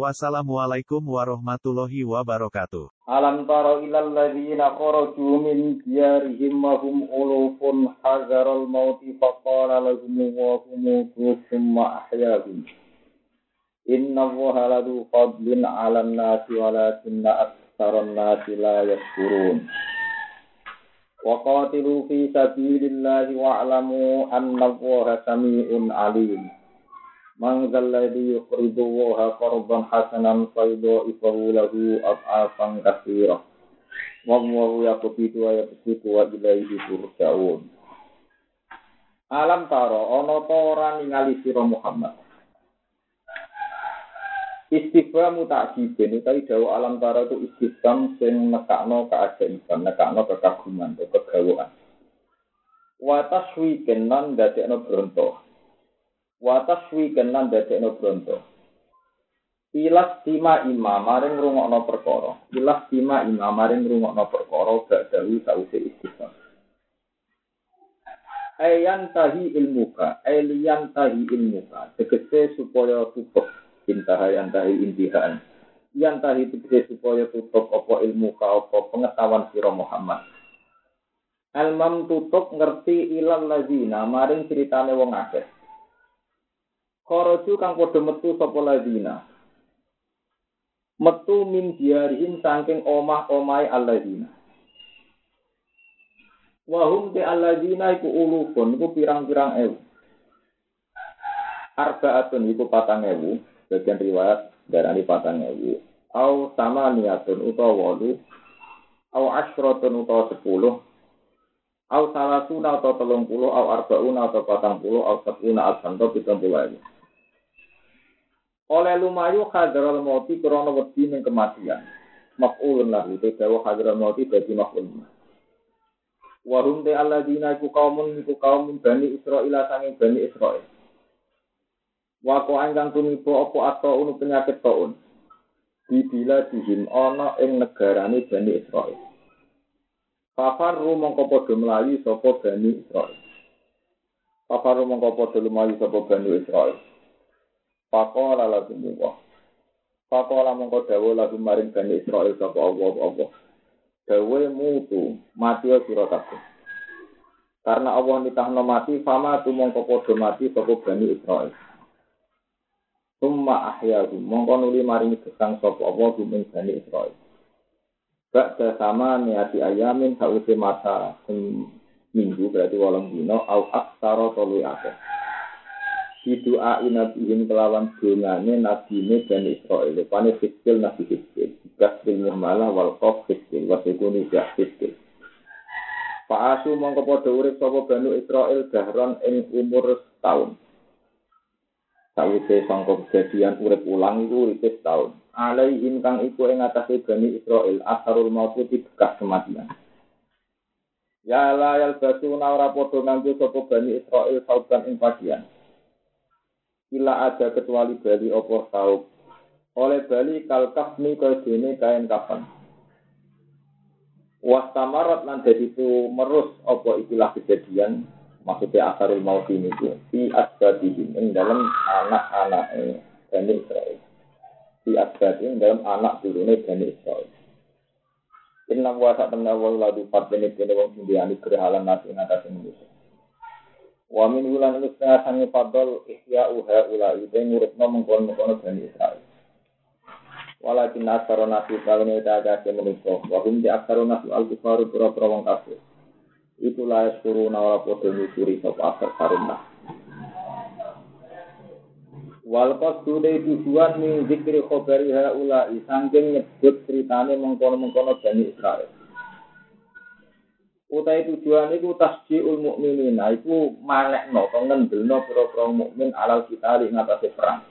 Wassalamualaikum warahmatullahi wabarakatuh. Alam tara ilal ladzina kharaju min diyarihim wa hum ulufun hazaral mauti faqala lahum wa hum thumma ahyahum. Inna Allaha ladu fadlin 'alan nasi walakinna aktsaran nasi la yashkurun. Wa qatilu fi sabilillahi wa'lamu anna Allaha samii'un 'alim. Man zalladhi yuqridu Allaha qardan hasanan fayudha'ifahu lahu ad'afan katsira. Wallahu yaqbidu wa yabsutu wa ilaihi turja'un. Alam taro ana ta ora ningali sira Muhammad. Istighfar mutakibin utawi dawa alam taro itu istighfar sing nekakno keajaiban, nekakno kekaguman, kegawaan. Wa taswiken nan dadekno bronto. Watas wi kenan dadekno bronto. Ilas tima imam maring rungokno perkara. Ilas tima imam maring rungokno perkara gak dawi sause istighfar. Ayan tahi ilmuka, aliyan tahi ilmuka. Tegese supaya tutup intaha yang tahi intihaan. Yang tahi tegese supaya tutup apa ilmuka apa pengetahuan sira Muhammad. Almam tutup ngerti ilal lazina maring ceritane wong akeh. Koroju kang padha metu sapa ladina. Metu min diarihim saking omah-omahe alladzina. Wahum te alladzina iku ulufun iku pirang-pirang ewu. Arbaatun iku patang ewu, bagian riwayat darani patang ewu. Au sama niatun utawa wolu, au asyrotun utawa sepuluh, au salasuna atau telung puluh, au arbauna atau patang puluh, au sepuna atau pitung puluh oleh lumayu hadral mauti krana wedi ning kematian. Maf'ulun lahu te dawa hadral mauti dadi maf'ul. Wa hum te alladzina iku kaumun iku kaum Bani Israil sange Bani Israil. Wa ko angkang apa ato unu penyakit taun. Dibila dihim ana ing negarane Bani Israil. Fafaru mongko padha mlayu sapa Bani Israil. Fafaru mongko padha mlayu sapa Bani Israil. Pakola lagu muwa. Pakola mongko dawa lagu maring Bani Israel sapa Allah Allah. Dawe mutu mati sira kabeh. Karena Allah nitahno mati, fama tu mongko padha mati sapa Bani Israel. Summa ahyahu mongko nuli maring gesang sapa Allah ing Bani Israel. Ba'da sama niati ayamin sause mata minggu berarti walang dino au aksara tolu akeh. Bidua inabihim kelawan dungane nabine dan Israel. Pane fiskil nabi fiskil. Gas bil muhmalah wal qof fiskil. Wasikuni jah fiskil. Pak Asu mongko padha urip sapa Banu Israel dahron ing umur setahun. Sawise sangka kejadian urip ulang iku urip setahun. Alaihim kang iku ing atase Bani Israel asarul mautu bekas kematian. Ya la basuna ora padha nganggo sapa Bani Israel sauban ing bagian. Ila ada kecuali Bali opo saub. Oleh Bali kalkaf ni dene kain kapan. Wastamarat lan itu merus opo ikilah kejadian maksudnya asarul maut ini itu di asbabihim ing dalam anak-anak Bani Israel. Di asbabihim dalam anak turunnya Bani Israel. Inna wa sa'tamna wa ladu fatbini bini wong sindiani kerehalan nasi ngatasi manusia. Wa min wulan setengah sangi fadol ihya uha ula ide ngurupno mengkono-mengkono Bani Israel. Walakin asaro nasi kawin ita agak menungso. Wa hum di asaro nasi al-kufaru pura-pura wong kafir. Iku layas kuru nawala podo nyusuri sop asar sarunah. Wal qasdu tujuan min zikri khobari haula sangking nyebut ceritane mengkono-mengkono Bani Israel. Utai tujuan itu tasjiul mukminin nah itu manekno pengendelno pira-pira mukmin alal kita li ngatasi perang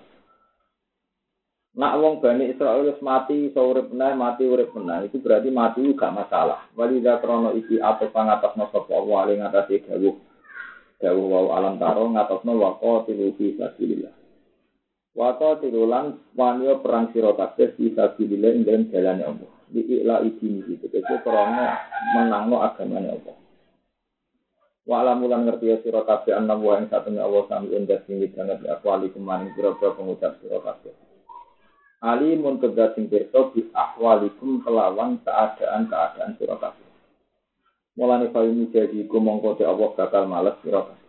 Nak wong Bani Israel mati iso urip meneh mati urip meneh itu berarti mati juga masalah. Wali da krono iki apa pangatasno sapa Allah ing ngatasi Dawuh wau alam taro ngatosno wako fi sabilillah. Wako tilulan wanyo perang sira kabeh fi sabilillah ing dalem Allah. Di ikla idini itu tegese krana menangno agamane Allah. Wa alamulan ngerti ya sira kabeh annam wa ing satune Allah sami endah sing banget akwali kemaning pira-pira pengucap sira kabeh. Alimun tegas sing pirsa bi ahwalikum kelawan keadaan-keadaan sira kabeh. Mulane ini jadi ku mongko te Allah bakal males sira kabeh.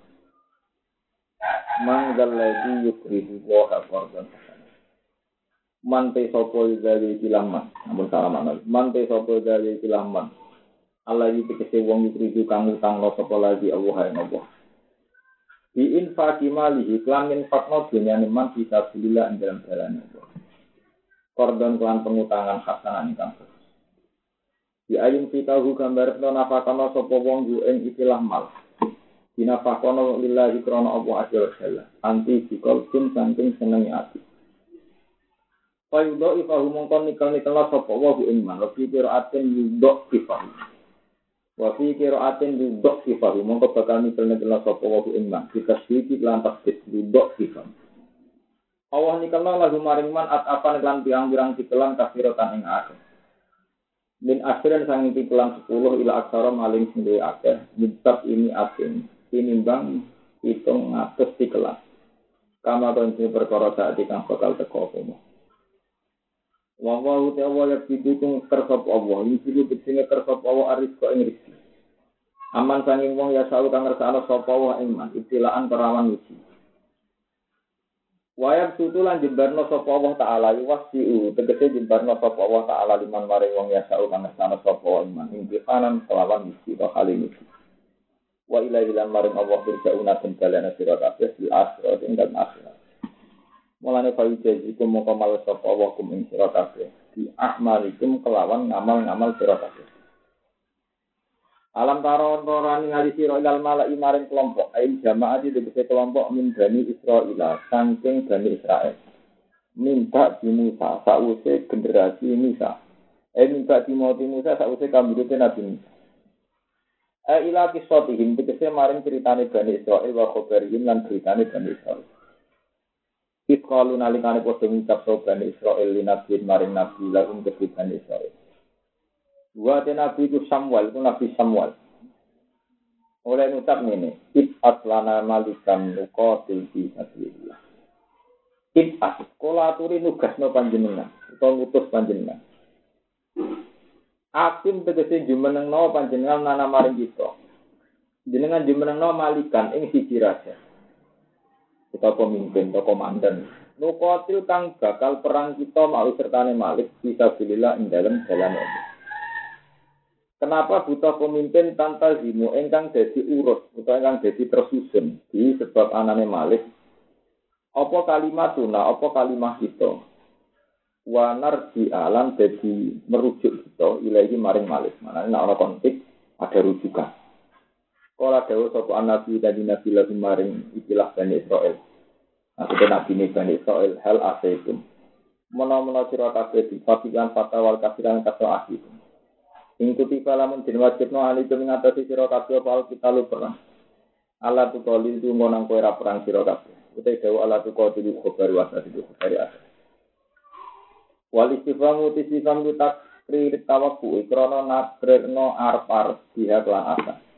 Manggal lagi yukridu wa qardan Man te dari kilaman, namun salah mana. Man te sapa dari kilaman. Allah iki tegese wong yukridu kang lo sapa lagi Allah yang Allah. Di infaki malihi klan infakno dunyane man bisa bilillah ing dalam jalan Allah. Kordon klan pengutangan hasanan ingkang Di ayun fitahu gambar no nafakono sopo wong ing ikilah mal. Dinafakono lillahi krono Allah. Anti bikol jin saking senengi ati. Fayudo ifahu mongkon nikel nikel sopo wa gu ing mal. Wafi kiro atin yudok ifahu. Wafi kiro atin yudok ifahu. Mongko bakal nikel nikel sopo wa gu ing mal. Kita sedikit lantas yudok ifahu. Allah nikelna lagu maring man at apan lan pirang-pirang tikelan kafirotan ing akeh. Min akhiran sang tikelan 10 ila aksara maling duwe akeh. Mitab ini asin. Tinimbang hitung ngatus tikelan. Kama konci perkara saat kang bakal teko apa Wa wa uti Allah ya bidukung kersop Allah. Bidu bidsine kersop Allah aris ko ing rizki. Aman sanging wong ya salu kang ngersakno sapa wa ing man. Ibtilaan perawan uji. Wayang tutulan jembarno sapa Allah taala yuwasiu tegese jembarno sapa Allah taala liman maring wong ya sau kang sana sapa iman impihanan kelawan misi wa kali misi. Wa ila ilan maring Allah firjauna den balana sira kabeh di akhirat ing dalem akhirat. Mulane fa yujazikum moko mal sapa Allah kum ing sira kabeh di ahmalikum kelawan ngamal-ngamal sira kabeh. Alam taro ora ningali sira ilal malai maring kelompok ain jamaah di tegese kelompok min bani Israil saking bani Israel. Minta di Musa sause generasi Musa. Eh minta di Moti Musa sause kambirute Nabi Musa. Eh ila kisotihim tegese maring ceritane bani Israil wa khobarihim lan ceritane bani Israil. Iskalu nalikane padha ngucap so bani Israil li nabi maring nabi lakum kedhi bani Israil. Wa nabi itu Samuel, itu nabi Samuel. Oleh ngucap ini, Ib'at lana malikam nukotil fi sabilillah. Ib'at, kola aturi nugasno panjenengan, atau ngutus panjenengan. Akim tegese jumenengno panjenengan nana maring kita. Jenengan jumenengno malikan ing siji raja. Kita pemimpin atau komandan. Nukotil kang bakal perang kita mau sertane malik bisa bililah ing dalam jalan Allah. Kenapa butuh pemimpin tanpa zimu engkang jadi urus atau engkang jadi tersusun di sebab anane Malik? Apa kalimat tuna, apa kalimat kita? Wanar di alam jadi merujuk kita ilahi maring Malik. Mana ini konflik, ada rujukan. Kalau ada satu nabi dan nabi lagi maring istilah Bani Israel. Maksudnya nabi ini Bani Israel, hal asaitum. Mana-mana sirah kabeh di fakilan fatawal kafiran kata akhirnya. Ing kutiba lamun den wajibno ali itu ngatasi sira kabeh apa kita lu perang. Allah tu kali itu ngonang kowe ra perang sira kabeh. Utai dawa Allah tu kali itu khobar wasa itu khobar ada. Wal istifamu tisifam tu takrir tawaku ikrono nabreno arpar pihak lan asa.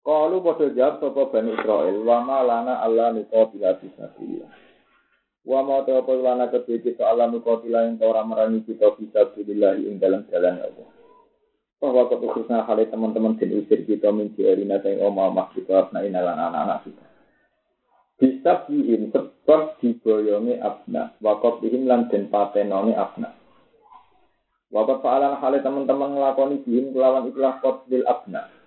Kalu padha jawab sapa Bani Israil wa ma lana Allah nuqatila bisa Wa ma ta lana kedhe kita alam qatila yang ora merani kita bisa billah ing dalam jalan Allah. Bahwa keputusnya hal teman-teman dan usir kita minci erina sayang oma omah kita asna inalan anak-anak kita. Bisa bihim sebab diboyongi abna. Wakot bihim lan den patenoni abna. Wakot fa'alan hal teman-teman ngelakoni bihim kelawan ikhlas kotlil abna.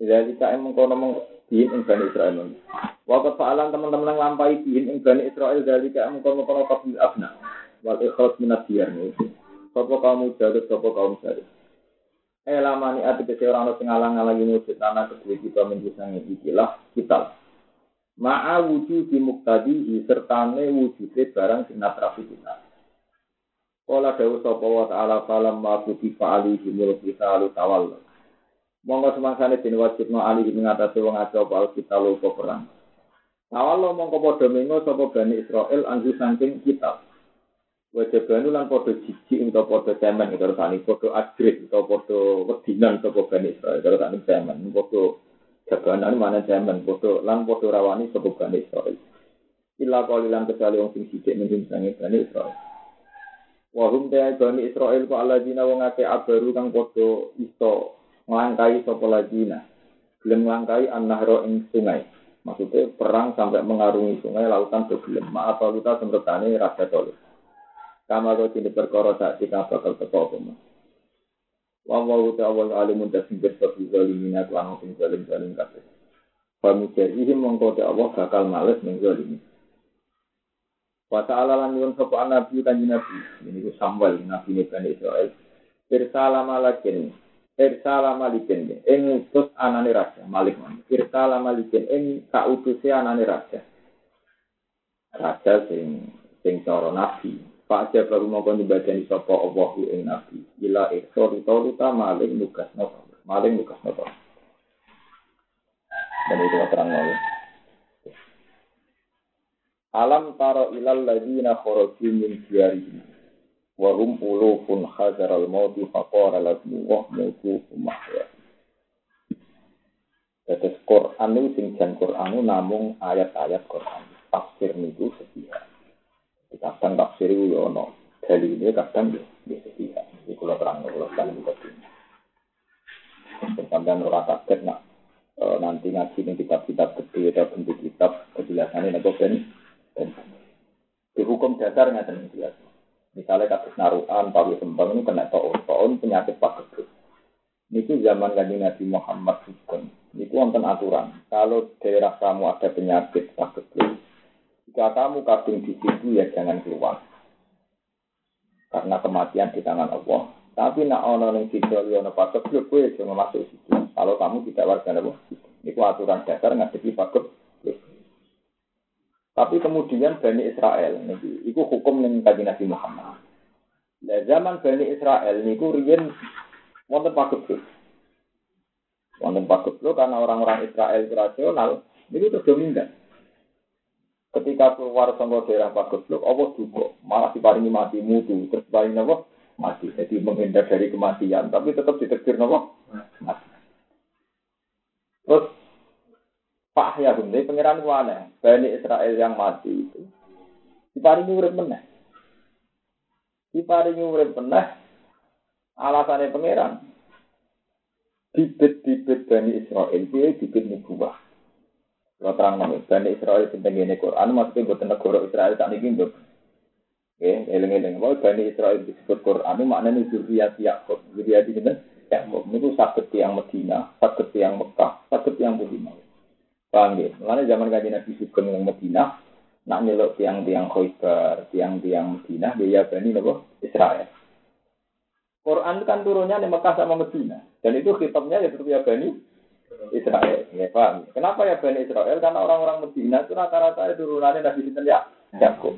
Jadi kita emang kono bihim ing Bani Israel. Waktu fa'alan teman-teman yang lampai bihim ing Bani Israel dari ka mengkono kono kabil abna. Wal ikhlas minat diyar Sopo kaum jadat, sopo kaum jadat. Eh lamani ati kese orang sing ngalang-alangi wujud tanah kedua kita menjusangi ikilah kita. Ma'a wujud di muktadi sertane wujudnya barang sing natrafi kita. Kala dawu sapa wa ta'ala falam ma kutifa alaihi mulki ta'alu tawalla. Monggo semangsane den wajibno ali mengatasi wong akeh apa kita lupa perang. Awal mongko padha mengo sapa Bani Israel anggo saking kitab. Wajibanu lan padha jijik utawa padha cemen karo tani padha agrit utawa padha wedinan sapa Bani Israel karo tani cemen padha jabanan mana cemen padha lan padha rawani sapa Bani Israel. Illa qalilan kecuali wong sing sithik ning sange Bani Israel. Wahum te Bani Israel ku alladzina wong akeh abaru kang padha iso nglangkai sapa ladina. Gelem nglangkai an-nahra ing sungai. Maksudnya perang sampai mengarungi sungai lautan bergelem. Maaf kita semretane raja tolong. Kama kau sini perkara saat kita bakal teko apa Wa wa uta awal alimun dasing bersabi zalimin aku anu sing zalim zalim kabeh. Pamujahihim mongko te Allah bakal males ning zalimin. Wa ta'ala lan nyuwun sapa nabi kanjeng nabi. Ini ku Samuel nabi Bani Israel. Irsala malakin Irsala malikin ing utus anane raja Malik. Irsala malikin ing kautuse anane raja. Raja sing sing cara nabi. Pak baru mau nyembadani sapa Allah ing nabi. Ila ikhso ruta maling nugas nopo. Maling nugas nopo. Dan itu terang nopo. Alam taro ilal ladina kharaju min diyarihim wa hum ulufun al mauti faqara lahum wa mutu mahya Tetes Quran itu sing jan Quran namung ayat-ayat Quran. Tafsir niku sepihak. Kadang tafsir itu ya ono ini kadang ya sepihak. Iki kula terang kula kan ini. Sampeyan ora kaget nak e, nanti ngaji ning kitab-kitab gede atau bentuk kitab kejelasannya nek ben di hukum dasar ngaten jelas. Misalnya kasus naruhan, pawi sembang ini kena taun, taun penyakit pagebluk. Ini zaman kaji Nabi Muhammad Sugeng. Ini wonten aturan. Kalau daerah kamu ada penyakit pagebluk, jika kamu kadung di situ ya jangan keluar. Karena kematian di tangan Allah. Tapi nak ono ning situ ono pagebluk, gue jangan masuk situ. Kalau kamu tidak warga Allah, ini aturan dasar ngadepi pagebluk. Tapi kemudian Bani Israel, itu hukum yang tadi Nabi Muhammad. Nah, zaman Bani Israel niku riyen wonten pagebluk. Wonten pagebluk karena orang-orang Israel rasional itu terus dominan. Ketika keluar sama daerah pagebluk, Allah juga malah diparingi mati mutu, terus paling apa? Mati. Jadi menghindar dari kematian, tapi tetap ditegur apa? Mati. Terus Pak ya bunda, pangeran mana? Bani Israel yang mati itu. Diparingi urip meneh. Diparingi urip meneh. Alasannya pangeran. Bibit-bibit Bani Israel, dia bibit nubuah. Kalau terang nama, Bani Israel tentang ini Quran, maksudnya buat negara Israel tak nih gitu. Oke, eling-eling. Bahwa Bani Israel disebut Quran, maknanya zuriat Yaakub. Zuriat ini kan Yaakub. Itu sakit yang Medina, sakit yang Mekah, sakit yang Medina. Paham ya? Mulanya zaman kaji Nabi Sugeng yang Medina, nak nyelok tiang-tiang Khoibar, tiang-tiang Medina, dia bani nopo Israel. Quran kan turunnya di Mekah sama Medina, dan itu kitabnya ya tetap ya Israel. Ya paham? Kenapa ya bani Israel? Karena orang-orang Medina itu rata-rata turunannya Nabi Sinten ya Yakub.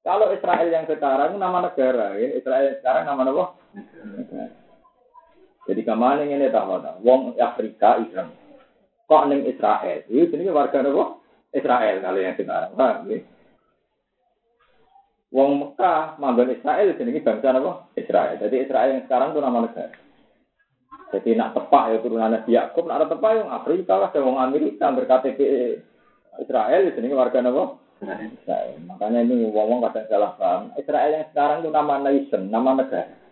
Kalau Israel yang sekarang nama negara, ya. Israel yang sekarang nama apa? Jadi ke mana ini tahu? Wong Afrika Israel kok neng Israel. Ini jenenge warga nopo? Israel kalau yang sekarang. Paham ya? Wong Mekah manggon Israel jenenge bangsa nopo? Israel. Jadi Israel yang sekarang itu nama negara. Jadi nak tepak ya turunan Nabi Yakub, nak ada tepak yang Afrika lah, wong Amerika berKTP Israel jenenge warga nopo? Israel. Makanya ini wong-wong kadang salah paham. Israel yang sekarang itu nama nation, nama negara.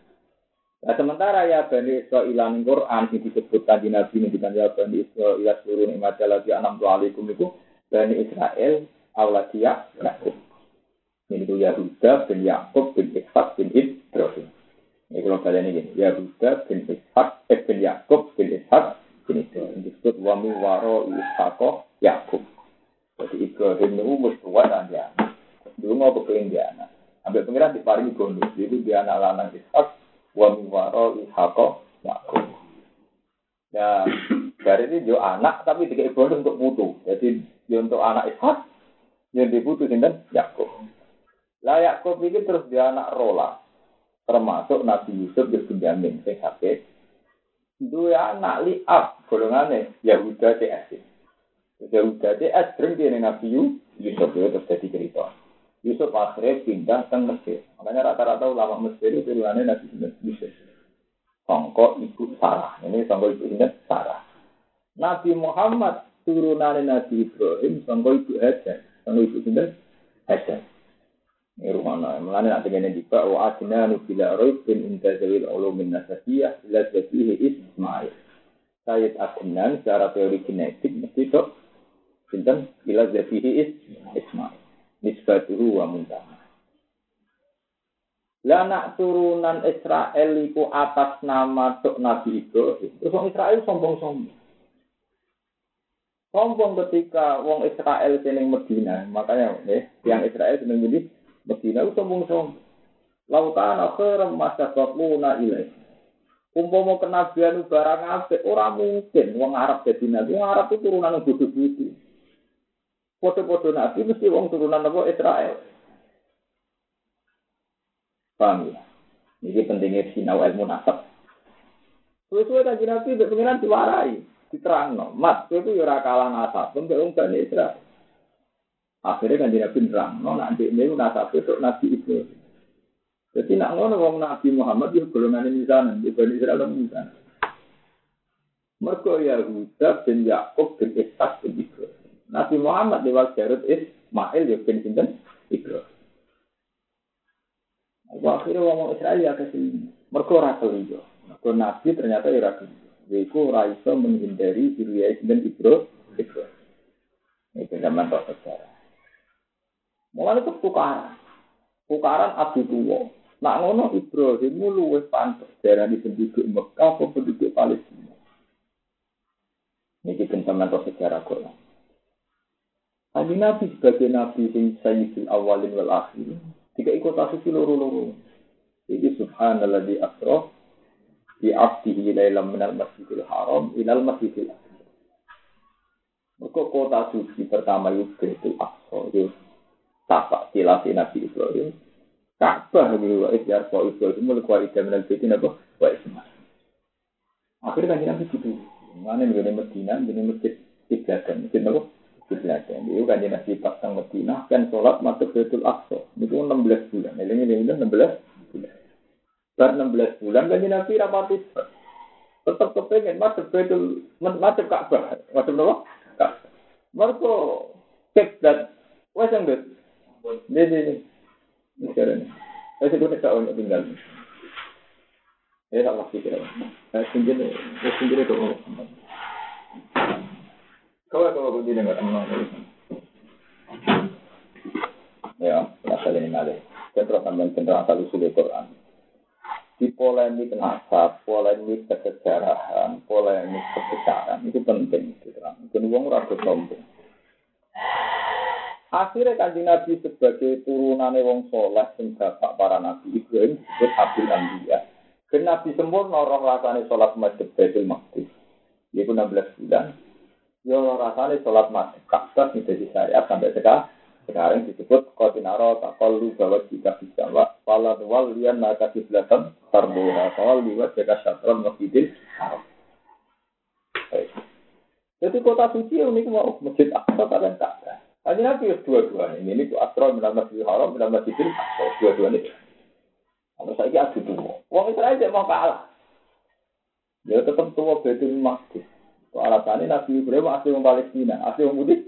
Nah, sementara ya Bani Israel Quran yang disebutkan di Nabi ini dengan ya Bani Israel seluruh nikmat lagi anam alaikum itu Bani Israel Auladia Yakub. Ini itu Yahuda bin Yakub bin Ishak bin Ibrahim. Ini kalau kalian ini Yahuda bin Ishak eh, bin Yakub bin Ishak bin Ibrahim disebut wami waro Ishako Yakub. Jadi Ibrahim itu mesti tua dan dia. Dulu mau kepengen. Ambil pengiran di paring bonus. Jadi dia anak lanang Ishak wa miwaro ihaqo Yakub. Ya, dari ini yo anak tapi tiga ibu untuk putu. Jadi yo untuk anak Ishak, yang diputu sinten Yakub. Lah Yakub ini terus dia anak rola, termasuk Nabi Yusuf di Benjamin sing sakit. dua anak liab golongane Yahuda CS. Yahuda CS sering dia Nabi Yusuf itu terus jadi cerita. Yusuf akhirnya pindah ke Mesir. Makanya rata-rata ulama Mesir itu turunannya Nabi Yusuf. Songko ibu Sarah. Ini songko ibu ini Sarah. Nabi Muhammad turunan Nabi Ibrahim songko ibu Hajar. Songko ibu ini Hajar. Ini rumah nah, mulane nak dengan juga wa adina nubila roib bin inta zawil ulumin nasabiyah ila zabihi Ismail. Sayyid Adnan secara teori genetik mesti itu Sinten ila zabihi Ismail. Nisbatuhu wa muntah. Lah nak turunan Israel iku atas nama tok Nabi Ibrahim. Terus wong Israel sombong-sombong. Sombong ketika wong Israel seneng Medina, makanya nih, yang Israel seneng Medina, Medina itu sombong-sombong. Lautan akhiram masa bakuna ilai. Umpama kenabian barang apik, ora mungkin wong Arab jadi nabi. Wong Arab itu turunan bodoh-bodoh. Foto-foto nabi mesti wong turunan apa Israel. Paham ya? Ini pentingnya sinau ilmu nasab. Suwe-suwe nabi pengiran diwarai, diterang no. Mat, itu ya kalah nasab, pun wong Bani Israel. Akhirnya kan Nabi nerang, no nanti ini nasab itu Nabi itu. Jadi nak ngono wong Nabi Muhammad itu golongan ini sana, di Bani Israel ini sana. Mereka Yahuda bin Yakub bin Ishak bin Ibrahim. Nabi Muhammad lewat Jarud Ismail ya bin Sinten Ibrahim. Akhirnya ngomong Israel ya ke sini. Mereka ora keliyo. Mereka Nabi ternyata ya keliyo. Yaitu Raisa menghindari Suriah dan Ibrahim. Ini zaman sejarah. Mulai itu tukaran. Tukaran abdi tua. Nak ngono Ibrahim luwes pantas darah di penduduk Mekah atau penduduk Palestina. Ini kita atau sejarah Quran. Nabi Nabi sebagai Nabi sing sayyidul awalin wal akhir. Tiga ikut asisi loro-loro. Jadi subhanallah di asroh di abdihi lailam minal masjidil haram ilal masjidil akhir. Maka kota suci pertama itu itu Aqsa tapak kilasi Nabi Ibrahim. Ka'bah gitu, wa isyar wa Ibrahim, mulai kuali jaminal bidin apa, wa ismah. Akhirnya kan Nabi gitu. Mana nih Medina, ini masjid Ibladan, masjid apa? Ibladan. Itu kan Nabi pasang Medina, kan sholat masuk Betul Aqsa. Itu 16 bulan. Ini ini ini 16 bulan. Bar 16 bulan kan Nabi rapati tetap kepengen masuk Betul, masuk Ka'bah. Masuk apa? Ka'bah. Mereka kiblat, wes yang ini, ini, sekarang. Saya tak orang tinggal. Ya, tak pasti. Saya sendiri, saya sendiri mau. Kau kau tidak nggak tenang. Ya, asal ini nade. Central tambah central asal usul Quran. Di polemik nasab, polemik kesejarahan, polemik kebesaran itu penting. Itu wong rasa sombong. Akhirnya kanji Nabi sebagai turunane wong soleh sing bapak para nabi Ibrahim disebut Abdul Anbiya. Dan Nabi sempurna roh rasane sholat masjid Baitul Maqdis. Yaitu 16 bulan. Ya rasane sholat masjid Ka'bah menjadi syariat sampai sekarang. Sekarang disebut Qatinaro takolu bahwa jika bisa wa Fala wal lian naka kiblatan Tarbuha Fawal liwat jaka syatron masjidil. Jadi kota suci unik mau masjid Aqsa kalian Ka'bah. Hanya Nabi dua-dua ini, ini tuh asro minal masjidil haram, minal masjidil dua-dua ini. Kalau saya adu tua, Wong Israel tidak mau kalah. Ya tetap tua betul masjid. Alasannya Nabi Ibrahim asli orang Palestina, asli orang Mudik,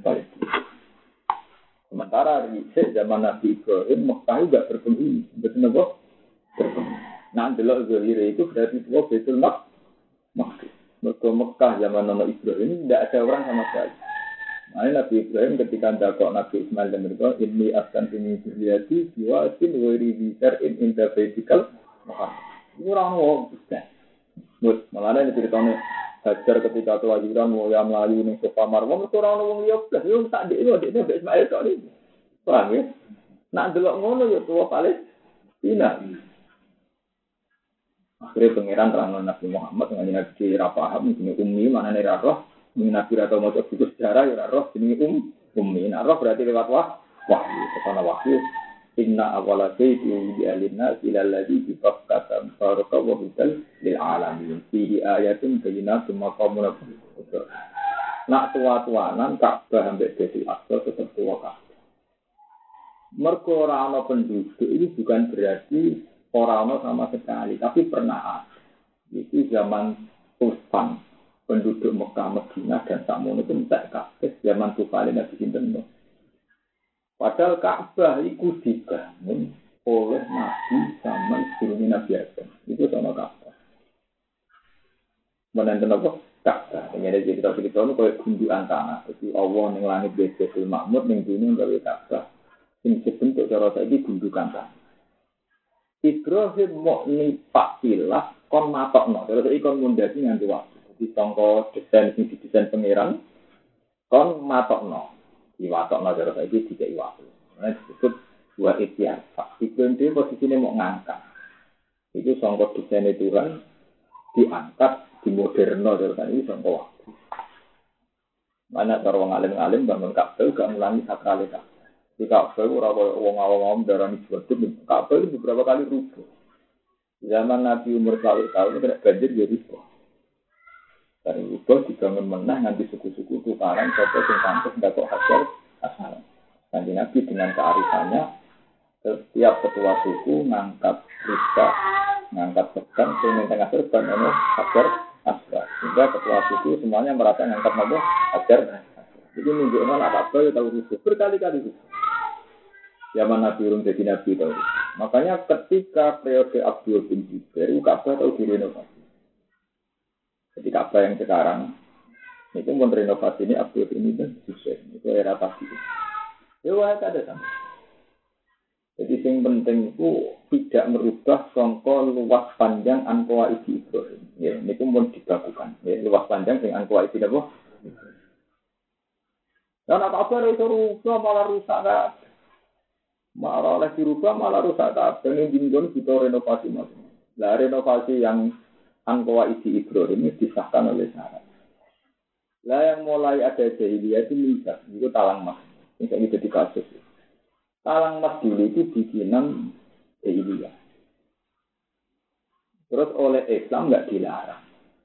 Palestina. Sementara di zaman Nabi Ibrahim, Mekah juga berpenghuni. Betul nggak? Berpenghuni. Nah, delok Zohir itu berarti tua betul masjid. Mereka Mekah zaman Nabi Ibrahim tidak ada orang sama sekali. Nah, Nabi Ibrahim ketika dakok Nabi Ismail dan mereka ini akan ini berliati siwasin wiri bisar in interpretable Muhammad. Ini orang mau malah ini ceritanya Hajar ketika mau yang melayu nih sofa marwah, itu orang ngomong liok plus, yo tak ini, di ini Ismail kok ini, paham ya? Nak delok ngono ya tua Palestina. Akhirnya pangeran terang Nabi Muhammad dengan Nabi Rapaham, ini umi mana nih roh, Nabi atau mau buku sejarah ya roh ini um umi. Nah roh berarti lewat wah wahyu. Karena wahyu Inna awala baiti bi alina ila alladhi bi Bakkah baraka wa hudal lil alamin. Fihi ayatun bayyinatun maqamun Nak tua-tuanan Ka'bah ambek Baitul Aqsa tetep tua Ka'bah. Mergo ora penduduk ini bukan berarti ora ana sama sekali, tapi pernah ada. Itu zaman Usman, penduduk Mekah, Madinah dan Samono itu minta Ka'bah zaman Tufali Nabi Sinten Padahal Ka'bah itu dibangun oleh Nabi zaman sebelum Nabi Adam. Itu sama Ka'bah. Menenten apa? Ka'bah. Ini ada cerita cerita itu kayak gundukan tanah. Jadi Allah yang langit Betul Makmur yang dunia gawe Ka'bah. Ini sebentuk cara saya ini gundukan tanah. Ibrahim mau nipak silah kon matok no. Terus ikon mundasi nganti waktu. Jadi tongko desain desain pangeran kon matok no iwatok no cara saya tiga iwatu. Nah disebut dua ikhtiar. Itu ini posisinya mau ngangkat. Itu songkok desain Tuhan diangkat di moderno saya ini songkok waktu. Banyak cara wong alim-alim bangun kabel gak ngulangi sakral kabel. Di kabel ora wong awam-awam ini sebetulnya kabel beberapa kali rubuh. Zaman Nabi umur selalu tahun kena banjir kok. Dari ubah dibangun menang nanti suku-suku tukaran sopo sing pantes nggak kok hasil asal. Nanti Nabi dengan kearifannya setiap ketua suku ngangkat rika, ngangkat pegang, sehingga tengah serban ini hajar asal. Sehingga ketua suku semuanya merasa ngangkat nopo hajar. Jadi menunjukkan anak apa ya tahu rusuh berkali-kali rusuh. Zaman Nabi Urung jadi Nabi tahu. Makanya ketika periode Abdul bin Zubair, Ka'bah tahu direnovasi. Jadi Ka'bah yang sekarang itu pun renovasi ini Abdul ini dan sukses. Itu era pasti. Ya wah ada sama. Jadi yang penting itu tidak merubah songko luas panjang ankoa isi Ibrahim. Ya, ini pun mau dilakukan. Ya, luas panjang dengan ankoa isi apa? Dan apa-apa itu rubah malah rusak kan? Malah oleh dirubah malah rusak kan? Ini jinggon kita renovasi masing Nah renovasi yang angkoa isi Ibrahim ini disahkan oleh syarat. Lah yang mulai ada jahiliyah itu misal, itu talang mas. Ini jadi kasus. Talang mas dulu itu bikinan jahiliyah. Terus oleh Islam nggak dilarang.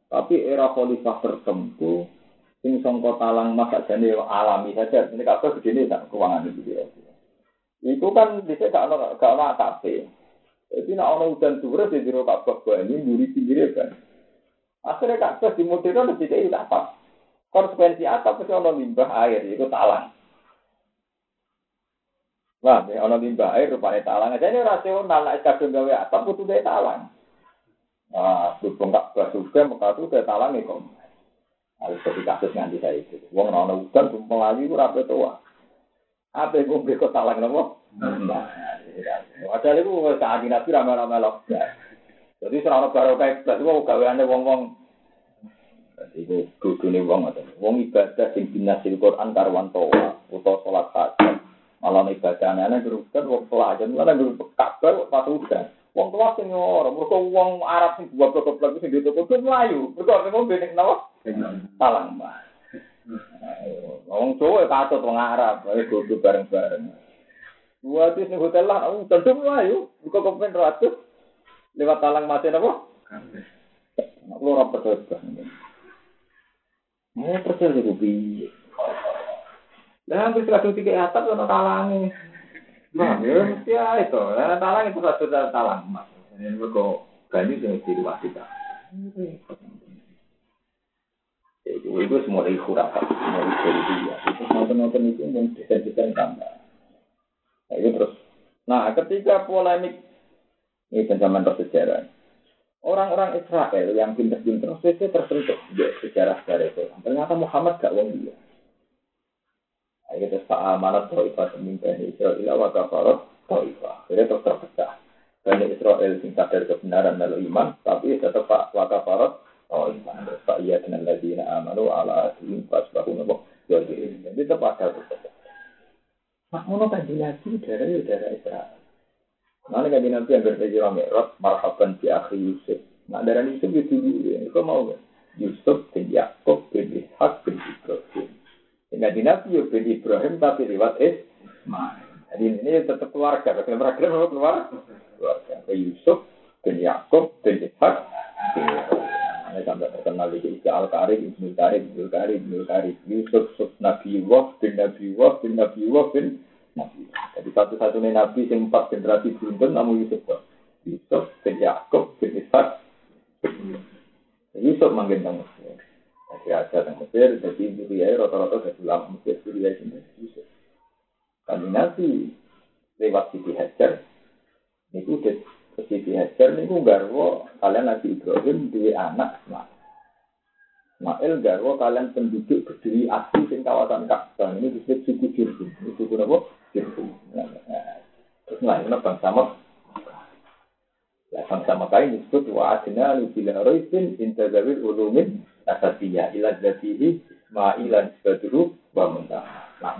Tapi era khalifah tertentu, sing songko talang mas aja nih alami saja. Ini kasus begini tak keuangan itu dia. Itu kan bisa gak ada gak. Jadi nak orang hujan turun di biro Ka'bah ini duri pinggir kan. Akhirnya Ka'bah di modern lebih dari apa? Konsekuensi apa? Pasti orang limbah air itu talang. Wah, ini orang limbah air rupanya talang. Jadi rasional nak kadung gawe atap butuh dari talang. Nah, berhubung Ka'bah juga maka itu dari talang itu. Harus jadi kasus nganti saya itu. Wong orang hujan melayu rapi tua. Apa yang gue talang nopo? Padahal itu saat nabi ramai-ramai lockdown. Jadi serana baru kayak itu gaweane wong-wong. Jadi itu dudune wong atau wong ibadah sing dinasil Quran karwan toa utawa sholat hajat. Malah ibadah aneh berurusan wong pelajaran malah berurusan kabar pas udah. Wong tua sing ora, mergo wong Arab sing goblok-goblok sing ditutup kudu mlayu. Mergo sing ngombe nek napa? Salang mah. Wong Jawa katut wong Arab, ayo bareng-bareng. Dua tis nih hotel lah, aku tentu melayu, buka komen ratus, lewat talang mati apa? Lu ora percaya. Mau percaya sih gue Lah hampir seratus tiga atap ono talangi. Nah, ya mesti itu. Lah talang itu satu talang mas. Ini kok ganti sing diwasi ta. Itu itu semua dari khurafat, semua dari dia. Itu nonton-nonton itu yang desain-desain tambah. Nah, itu terus. Nah, ketika polemik ini zaman bersejarah, orang-orang Israel yang pinter-pinter sesuai tersentuh di sejarah sejarah itu. Ternyata Muhammad gak wong dia. Itu terus Pak Amanat Taifah pemimpin Israel wa kafarat Taifah. Jadi terus terpecah. Bani Israel sing sadar kebenaran lalu iman, tapi tetap Pak wa. Terus Pak Iya dengan ladina amanu ala adhim pas bahu nopo. Jadi tetap ada terpecah. Mak ngono kan nabi darah ya darah Israel. Mana kan nabi yang berpikir Mi'raj marhaban bi akhi Yusuf. Nah darah Yusuf itu dulu ya. Kau mau kan? Yusuf bin Yakub bin Ishak bin Ibrahim. Dengan nabi ya bin Ibrahim tapi lewat Ismail. Jadi ini tetap keluarga, keluarga keluarga keluarga. Keluarga. Ke Yusuf, bin Yakub, bin Ishak, ini sampai terkenal di Al Karim, Ibnu Karim, Ibnu Karim, Ibnu Karim, Yusuf, Yusuf Nabi Wah, bin Nabi Wah, bin Nabi Wah, bin Nabi. Jadi satu-satunya Nabi yang empat generasi beruntun namun Yusuf Wah. Yusuf, bin Yakub, bin Ishak, Yusuf manggil nang Mesir. Jadi aja nang Mesir, jadi Suriah rata-rata jadi lama Mesir, Suriah sini Yusuf. Kami nanti lewat Siti Hajar, itu udah Siti Hajar niku garwo kalian Nabi Ibrahim dua anak Ismail. Ismail garwo kalian penduduk berdiri asli di kawasan Ka'bah ini disebut suku Jirhum. Ini suku apa? Jirhum. Nah, nah. Terus lainnya bangsa Ya, bangsa Mekah ini disebut wa adna li bila roisin intazawil ulumin asasiyah ila dzatihi Ismailan badru wa muntah. Nah,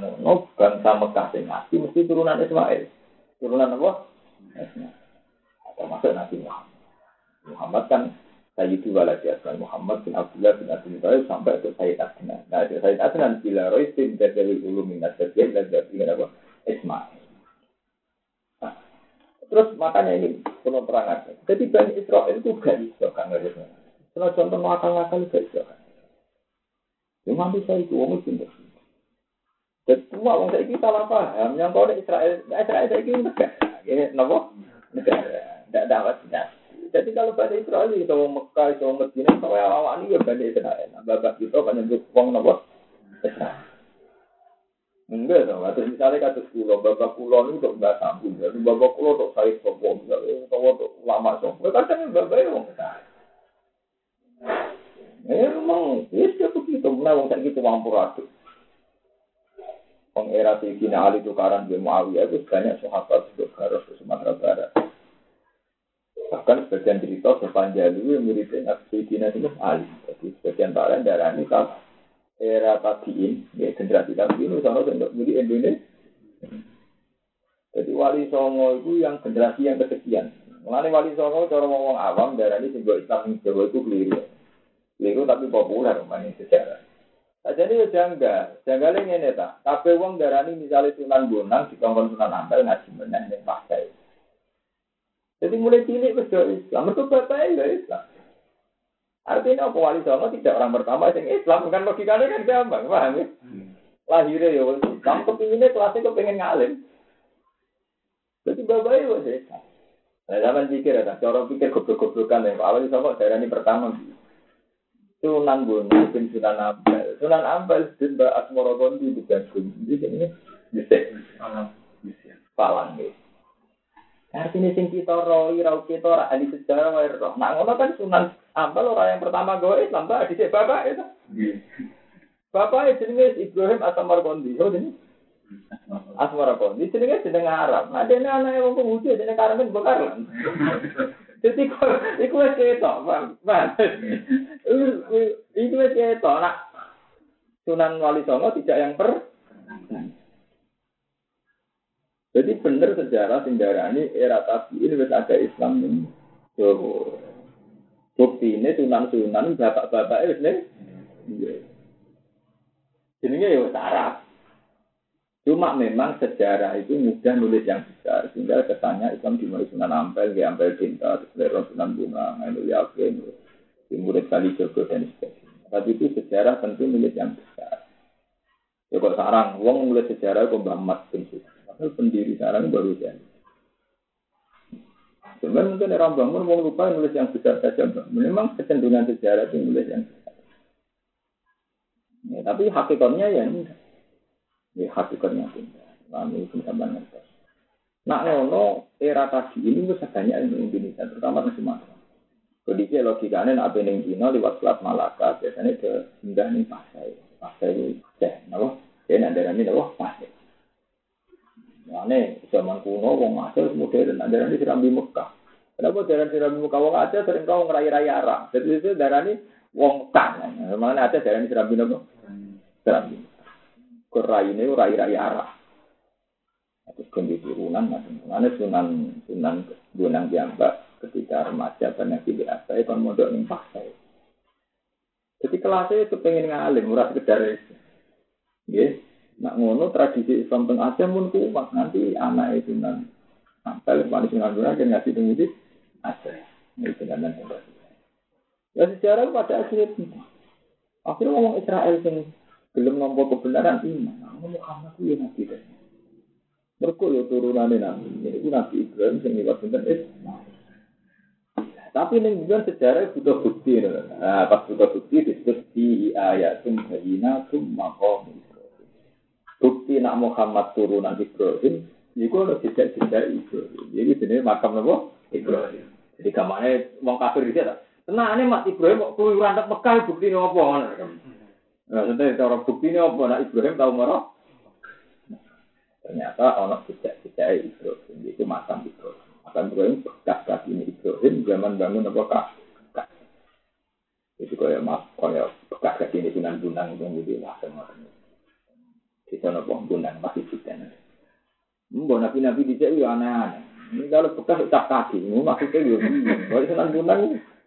bangsa Mekah sing asli mesti turunan Ismail. Turunan apa? Ismail. Termasuk Nabi Muhammad. Muhammad kan Sayyidu waladi Asman Muhammad bin Abdullah bin Abdul Muttalib sampai ke Sayyid Adnan. Nah, Sayyid Adnan bila roisin dzawil ulumin asasiyah ila dzatihi apa? Ismail. Terus makanya ini penuh terang Jadi Bani Israel itu gak bisa kan nggak bisa. Contoh ngakal-ngakal gak bisa kan. Nanti saya itu omong pinter. Dan semua orang saya kita salah paham. Yang kau Israel, Israel saya ini negara. Ini negara. Tidak dapat Jadi kalau Bani Israel itu mau Mekah, itu mau Medina, kalau awal ini ya Bani Israel. Nah, bapak kita kan yang uang nopo. Enggak dong, atau misalnya kata pulau, bapak pulau ini untuk nggak sambung, jadi bapak pulau untuk saya sopo, misalnya untuk lama sopo, kadang bapak itu mau saya. Ya memang, ya begitu, mana wong kayak gitu mampu ratu. Wong era Sayyidina Ali tukaran di Muawiyah itu banyak sahabat untuk harus ke Sumatera Barat. Bahkan sebagian cerita sepanjang itu miripnya Sayyidina Ali. Jadi sebagian lain darah ini era tabiin, ya generasi tabiin, sama untuk jadi Indonesia. Jadi wali songo itu yang generasi yang kesekian. Mengenai wali songo, cara ngomong awam, darah ini sebuah Islam Jawa itu keliru. Keliru tapi populer, ini sejarah. Nah, jadi ya jangga, jangga ini tak. Tapi uang darah ini misalnya sunan bonang, di kongkong sunan ampel, ngaji menang, yang pakai. Jadi mulai cilik berdoa Islam, itu bapaknya ya Islam. Artinya apa wali songo tidak orang pertama yang Islam kan logikanya kan gampang, paham ya? Hmm. Lahirnya ya Islam, kepinginnya kelasnya kepengen ngalim. Jadi bapak itu Islam. Nah, zaman pikir ya, cara pikir goblok-goblokan ya, wali songo daerah ini pertama. Sunan Gunung bin Sunan Ampel. Sunan Ampel bin Mbak Asmoro Kondi di Bandung. Jadi ini bisa. Palang ya. Artinya sing kita roi, rau kita, ahli sejarah, wae roh. Nah, ngono kan Sunan Ampel orang yang pertama gue Islam, Pak, di bapak itu. Bapak itu jenenge Ibrahim Asmar Kondi. Oh, ini. Asmar Kondi jenenge jeneng Arab. Nah, dene anake wong pemuda jenenge Karmen Bokarlan. Jadi iku wis ketok, Pak. Iku wis ketok nak Sunan Wali Songo tidak yang per jadi benar sejarah ini era tabi ini wis ada Islam ini. So, Bukti ini sunan-sunan bapak-bapak itu nih. Iya. Jenenge ya Arab. Cuma memang sejarah itu mudah nulis yang besar. Sehingga kesannya Islam dimulai Sunan Ampel, di Ampel Cinta, terus Sunan Bunga, Ainul Yakin, murid Kali Jogo, dan sebagainya. Tapi itu sejarah tentu nulis yang besar. Ya kok sekarang, uang nulis sejarah kok Mbah Mat bin pendiri sekarang baru jadi. Sebenarnya mungkin orang bangun mau lupa nulis yang besar saja. Memang kecenderungan sejarah itu nulis yang besar. Ya, tapi hakikatnya ya enggak. Ya hakikatnya tidak. Lalu itu sama ngerti. Nah, ngono era tadi ini bisa banyak di Indonesia, terutama di Sumatera. Kondisi logikanya nak bening Cina lewat Selat Malaka biasanya ke singgah nih pasai, pasai teh, nabo, ya ada ini nabo pasai. Ane zaman kuno wong masuk modern, ada ini siram di Mekah. Kenapa jalan siram di Mekah wong aja sering kau ngerai-rai arah. Jadi itu ini wong Mekah. Mana ada jalan di Mekah? Siram di Kerai ini rai-rai arah. Terus kondisi turunan, mana sunan sunan gunang jambak ketika remaja banyak di apa itu modal nih pasai. Jadi kelasnya itu pengen ngalim, murah sekedar itu. Nak ngono tradisi Islam teng Aceh pun kuat nanti anak itu nan sampai lepas Sunan Bonang kan ngasih tunggu Aceh. Itu kan nanti. Ya sejarah pada akhirnya akhirnya ngomong Israel sing belum nampak kebenaran iman. Ngomong Muhammad itu ya nabi deh. Mereka ya turunannya nabi. Ini nabi Ibrahim liwat sinten Ismail. Tapi ini juga sejarah butuh bukti. Nah, pas butuh bukti disebut di ayatum bayinatum makom Bukti nak Muhammad turunan Ibrahim, itu ada jejak-jejak Ibrahim. Jadi sebenarnya makam apa? Ibrahim. Jadi kamarnya mau kafir di sana. Tenang ini Mas Ibrahim kok keluyuran tak Mekah bukti ini apa? Nah, sebenarnya cara bukti apa? Nak Ibrahim tahu marah? Ternyata orang jejak-jejak Ibrahim itu makam Ibrahim. Makam Ibrahim bekas kaki ini Ibrahim zaman bangun apa kah? Itu kaya mas, kaya bekas kaki ini sunan bunang itu jadi lah Di sana pembunuhan masih juga. Mbak nabi-nabi di sini aneh-aneh. Ini kalau bekas ucap kaki, ini maksudnya ya. Kalau senang gunang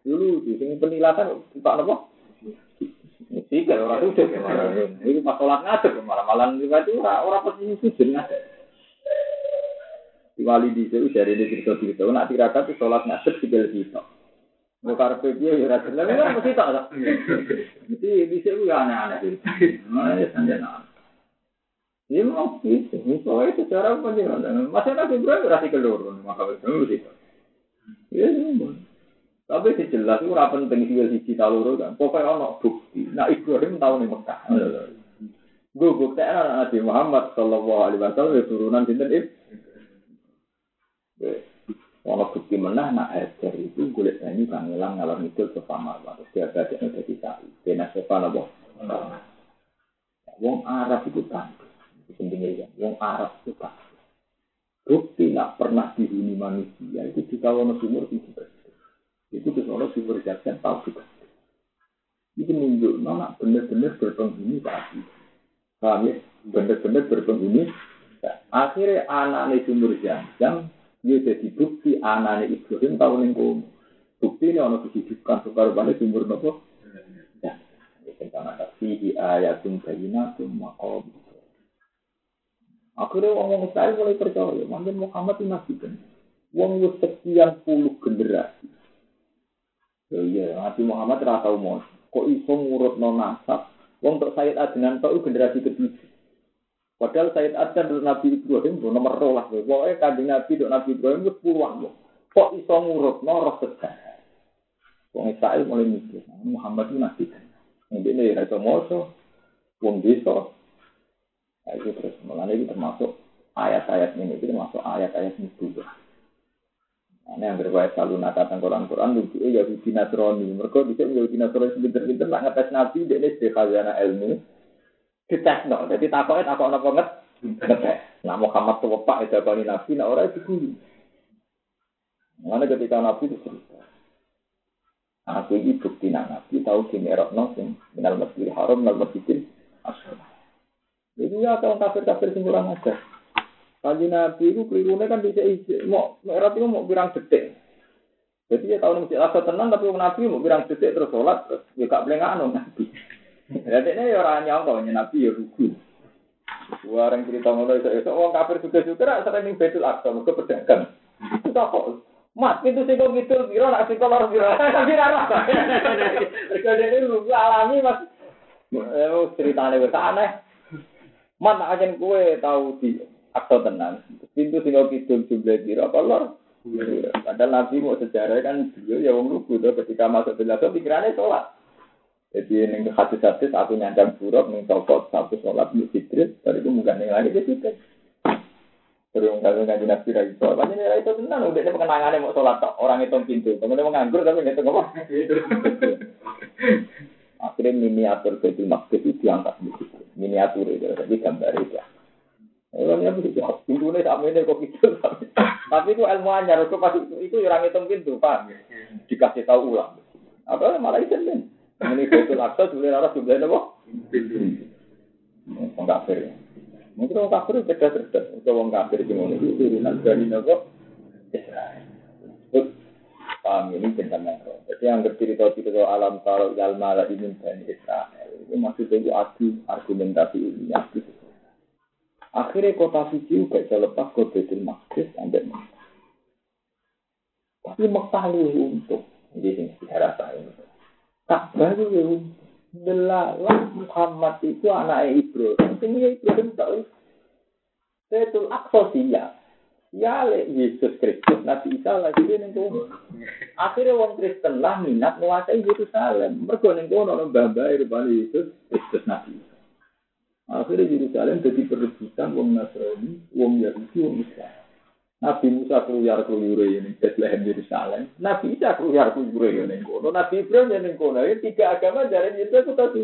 dulu di sini penilatan pak apa? Tiga orang sujud malah. Ini pas sholat ngadep malah malah itu orang sujud ngadep. Di wali di sini dari ini cerita cerita. Nak tirakat itu sholat ngadep tiga kita. Mau karpe dia ya rasa. Lalu kan mesti tak. Jadi di sini aneh-aneh. Nah, ya sanjana. Ini mau gitu. Misalnya secara penjelasan. Masalah Ibrahim berarti kelur. Maka itu itu. Ya, tapi si jelas itu rapi penting sih sisi taluru kan. Pokoknya ono bukti. Nah Ibrahim tahu nih Mekah. Gue bukti anak Nabi Muhammad Shallallahu Alaihi Wasallam ya turunan sinten itu. Ono bukti menah nak Hajar itu kulit ini kan ngilang ngalor itu ke Pamar. Terus dia baca dari sapi. Kena siapa nabo. Wong Arab itu kan pentingnya ya. Wong Arab itu kan. Bukti nak pernah dihuni manusia itu di kawasan sumur itu Itu kesono sumber jajan tahu juga. Itu menunjuk nona benar-benar berpenghuni tadi. Paham ya? Benar-benar berpenghuni. Akhirnya anak sumur jajan dia jadi bukti anak Ibrahim tahu lingkungan. Bukti ini orang kehidupan sekarang sumur nopo. Ya, tentang ada fihi ayatum bayinatum maqam Akhirnya orang Israel mulai percaya, mungkin Muhammad itu nabi. Wong wis sekian puluh generasi. Ya iya, Nabi Muhammad ora tau mau. Kok iso ngurut no nasab? Wong untuk Sayyid Adnan tau generasi ketujuh. Padahal Sayyid Adnan dan Nabi Ibrahim bu nomor rolas. Pokoknya kanjeng Nabi dan Nabi Ibrahim itu puluhan. Kok iso ngurut no roh sejarah? Wong Israel mulai mikir, Muhammad itu nabi kan. Ini ya iso moso, wong desa, Nah, itu terus mulai itu termasuk ayat-ayat ini itu termasuk ayat-ayat nubuah. Ini yang berbuat selalu nakatan Quran-Quran lucu ya Yahudi Nasrani. Mereka bisa Yahudi Nasrani sebentar-bentar nak ngetes Nabi dia ini sebagai khazana ilmu. Dites no, jadi takutnya takut apa nget ngetes. Nah Muhammad tuh pak itu apa Nabi, nah orang itu guru. Mana ketika Nabi itu cerita. Aku ini bukti Nabi tahu gini erok sing minal masjidil haram minal masjidil asal. Jadi ya kalau kafir-kafir sing aja. Kaji Nabi itu kelirunya kan bisa isi. Mau merah itu mau bilang detik. Jadi ya tahun masjid asa tenang tapi Nabi mau bilang detik terus sholat terus ya gak boleh nganu Nabi. Jadi ini ya orang nyangka Nabi ya rugi. Orang cerita ngono itu itu orang kafir juga juga sering ning betul aksa mereka pedagang. Itu kok Mas, itu sih kok gitu, biro nak sih kolor biro, tapi rara. Mereka ini lu alami mas, eh ceritanya besar aneh. Mana aja kue tahu di akto tenang. Pintu tinggal kidul jumlah kira kolor. Padahal Nabi mau sejarah kan beliau ya wong lugu tuh ketika masuk bilang tuh pikirannya sholat. Jadi ini hadis-hadis satu nyancam buruk, nih copot satu sholat di fitrit, dari itu bukan yang lain di situ. Terus yang kalau ngaji nabi lagi sholat, banyak nilai itu tenang, udah ini pengenangannya mau sholat orang itu pintu, kemudian menganggur tapi nggak apa. Akhirnya miniatur Baitul Maqdis itu diangkat di situ. Miniatur itu, tapi gambar itu. Orangnya begitu, pintunya sama ini kok gitu. Tapi itu ilmu anyar, itu pasti itu orang hitung pintu, pak. Dikasih tahu ulang. Apa malah itu kan? Ini Baitul Aqsa sebenarnya harus jumlahnya apa? Pintu. Orang kafir. Mungkin orang kafir cerdas-cerdas. Itu orang kafir di mana itu turunan dari Nabi Israel. Paham ini makro. Jadi yang bercerita cerita alam kalau yalma lagi minta Israel itu maksudnya itu adu argumentasi ini adu. Akhirnya kota suci gak bisa lepas ke Betul Maqdis sampai Mekah. Tapi Mekah untuk. Ini sejarah saya. Tak baru ya Delalah Muhammad itu anak Ibrahim. Ini Ibrahim tak Betul. Ya le Yesus Kristus Nabi Isa lagi ning kono. Akhirnya wong Kristen lah minat menguasai Yerusalem. Mergo ning kono ono mbah-mbah rupane Yesus Kristus Nabi Isa. Akhirnya Yerusalem jadi perebutan wong Nasrani, wong Yahudi, wong Islam. Nabi Musa keluar keluyure ini Bethlehem Yerusalem. Nabi Isa keluar keluyure ini kono. Nabi Ibrahim yang kono. Ini tiga agama dari itu itu suci.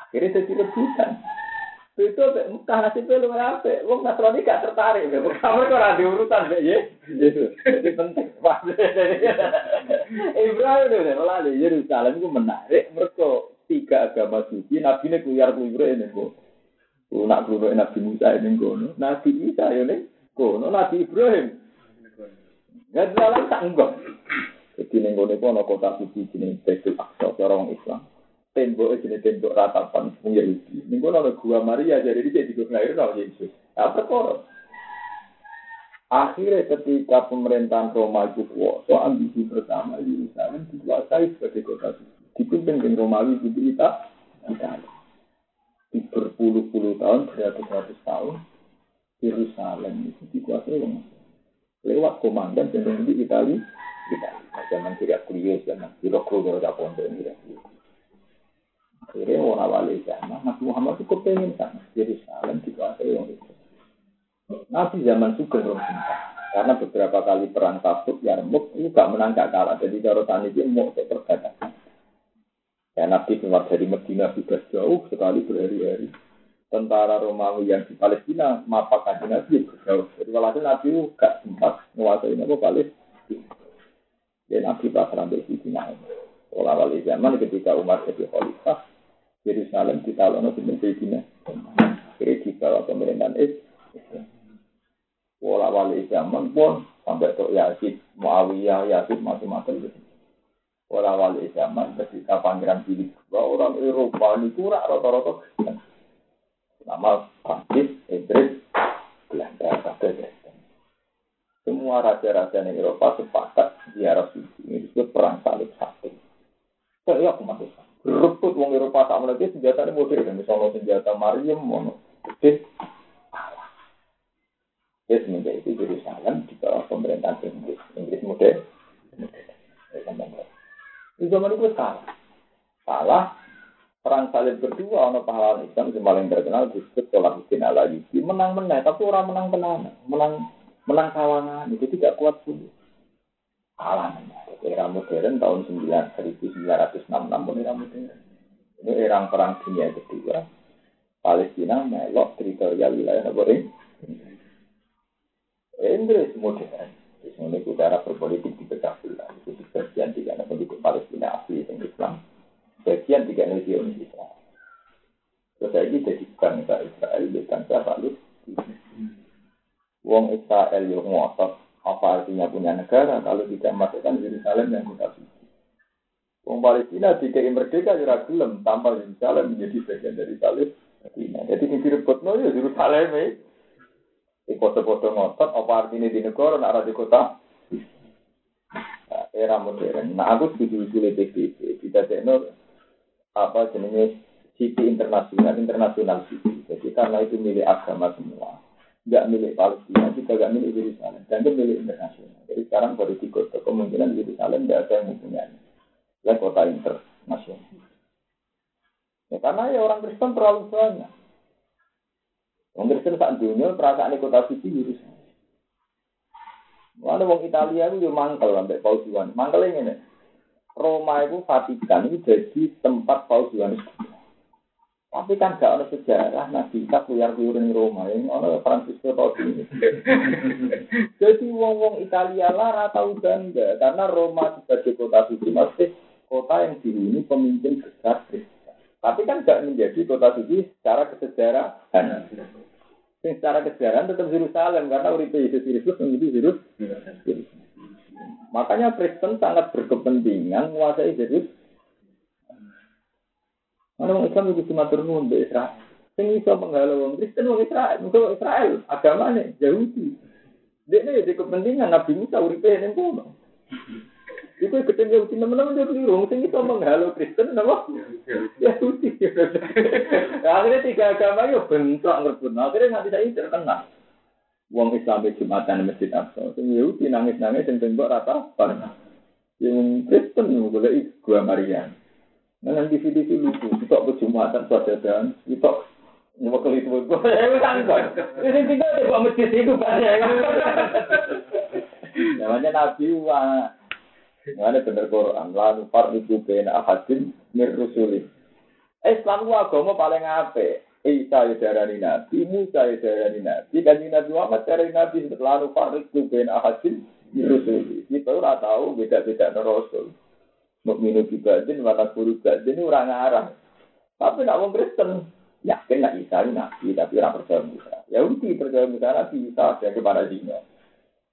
Akhirnya jadi rebutan. Itu Mekah nasibnya lu apa? Wong Nasrani gak tertarik. Kamu kok ada urusan deh ya? Jadi penting. Ibrahim udah malah di Yerusalem itu menarik. Mereka tiga agama suci. Nabi ini keluar keluar ini kok. Nak keluar Nabi Musa ini kok. Nabi Isa ini kono Nabi Ibrahim. Ya dalam enggak. Jadi ono kota suci jenenge Baitul Aqsa orang Islam tembok ini tembok ratapan wong Yahudi. Ning kono gua Maria jadi dia di lahir sama Yesus. Apa kok? Akhirnya ketika pemerintahan Roma itu kuasa, ambisi pertama Yerusalem dikuasai sebagai kota suci. Dipimpin dengan Romawi di kita, Italia. Di berpuluh-puluh tahun, beratus-ratus tahun, Yerusalem itu dikuasai oleh lewat komandan yang di Italia. Italia. Zaman tidak kuliah, zaman tidak pondok, tidak kuliah. Akhirnya orang wali zaman, Nabi Muhammad itu kepengen sana. Yerusalem dikuasai orang itu. Nabi zaman juga orang. Karena beberapa kali perang Tabuk, Yarmuk, itu gak menang gak kalah. Jadi cara tani dia mau perdagangan. Ya Nabi keluar dari Medina juga jauh sekali berhari-hari. Tentara Romawi yang di Palestina, mapa kaji Nabi berjauh. Jadi kalau Nabi gak sempat menguasai Nabi Palestina. Dan Nabi pasrah di Sina. Kalau wali zaman ketika Umar jadi khalifah, Yerusalem ditalono di Sayyidina Akhirnya dibawa pemerintahan Islam. Wala wali zaman pun sampai ke Yazid, Muawiyah, Yazid macam-macam gitu. Wala wali zaman ketika pangeran Philip orang Eropa ini kurang rata-rata Nama Prancis, Inggris, Belanda, kabel Semua raja-raja di Eropa sepakat di Arab ini disebut perang salib satu. Saya aku masuk Rebut wong Eropa tak mulai senjata ini modern, misalnya senjata Mariam, mono, gede, Ya semenjak itu Yerusalem di bawah pemerintahan Inggris, Inggris modern. Di zaman itu salah, salah. Perang salib kedua, ono pahlawan Islam yang paling terkenal disebut Salahuddin al Menang menang, tapi orang menang tenang, menang menang kawangan itu tidak kuat pun. Kalah era modern tahun 1966 pun era modern. Ini era perang dunia kedua. Palestina melok teritorial wilayah negara Inggris modern. Ini cara berpolitik di pecah belah. Itu bagian tiga penduduk Palestina asli yang Islam. Bagian tiga Zionis Islam. Terus ini jadi bangsa Israel, bangsa Palestina. Wong Israel yang ngotot apa artinya punya negara kalau tidak masukkan Yerusalem yang kota suci? Wong Palestina jika merdeka ya gelem tanpa Yerusalem menjadi bagian dari Palestina. Jadi ini direbut no ya Yerusalem ya. Di foto-foto ngotot apa artinya di negara nak di kota nah, era modern. Nah aku setuju usul PBB tidak ada apa jenisnya city internasional internasional city. Jadi karena itu milik agama semua nggak milik Palestina, juga nggak milik Yerusalem, dan itu milik internasional. Jadi sekarang baru di kota kemungkinan Yerusalem nggak ada yang mempunyai. Ya kota internasional. Ya, karena ya orang Kristen terlalu banyak. Orang Kristen saat dunia perasaan kota suci Yerusalem. Mana orang Italia itu juga mangkel sampai Paus Yohanes. Mangkel ini Roma itu Vatikan itu jadi tempat Paus Yohanes tapi kan gak ada sejarah Nabi Isa di Roma ini ada Francisco ini. Jadi wong-wong Italia lah tahu bangga karena Roma sebagai kota suci masih kota yang dihuni pemimpin besar. Tapi kan gak menjadi kota suci secara kesejarahan. Secara kesejarahan tetap Yerusalem karena uripe Yesus Kristus menjadi Yerusalem. Makanya Kristen sangat berkepentingan menguasai Yerusalem. Mana orang Islam itu cuma turun di Israel. Sing iso menghalau wong Kristen wong Israel, muga Israel agamane Yahudi. Dia ini jadi kepentingan Nabi Musa uripe ning kono. Iku ketemu Yahudi teman-teman jadi keliru, sing iso menghalau Kristen napa? Yahudi. Akhirnya tiga agama yo bentrok ngerebut. Akhirnya nganti saya terkenal. Wong Islam Jumatan Masjid Aqsa. Sing Yahudi nangis-nangis sing tembok rata. Yang Kristen yang boleh gua Maria. Nah, TV-TV lucu, kita berjumatan dan kita Nyebekal itu gue, gue kan kok. Ini tinggal di bawah masjid itu banyak. Namanya Nabi wa. Namanya bener Quran. Lalu far itu bena ahadin mirrusuli. Islam itu agama paling apik. Isa ya darani Nabi, Musa ya darani Nabi, dan Nabi Muhammad darani Nabi. Lalu far itu bena ahadin mirrusuli. Kita ora tahu beda-beda Rasul. Mukminu bibadin, mata guru badin, ini orang arah. Tapi nak wong Kristen, yakin nak Isa nabi tapi orang percaya Musa. Ya udah percaya Musa nabi Isa ada kepada dino.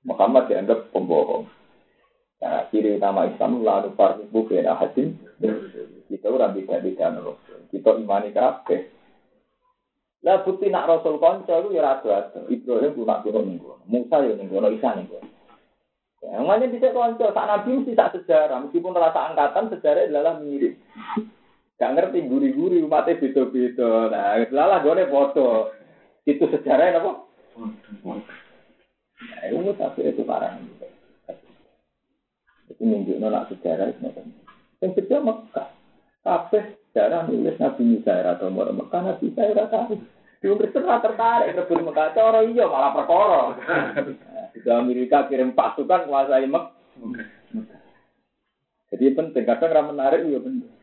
Muhammad dianggap pembohong. Nah, ciri utama Islam lalu partibu bena hadim. Kita beda beda Rasul. Kita imani kafe. Lah bukti nak Rasul konco itu ya ratu. Ibrahim pun nak turun minggu. Musa ya minggu. Isa minggu. Yang mana bisa konco. Saat Nabi mesti tak sejarah. Meskipun rasa angkatan sejarah adalah mirip. Gak ngerti guri-guri umatnya beda-beda. Nah, lalah gue foto. Itu sejarahnya apa? Nah, itu tapi itu parah. Itu nunjuk nak sejarah itu. Yang sejarah Mekah. Kabeh sejarah nulis Nabi Musa atau Mora Mekah Nabi Musa tahu. Di Kristen tertarik rebut Mekah. Cara iya malah perkara. Di Amerika kirim pasukan kuasai Mekah. Jadi penting kadang ra menarik ya penting.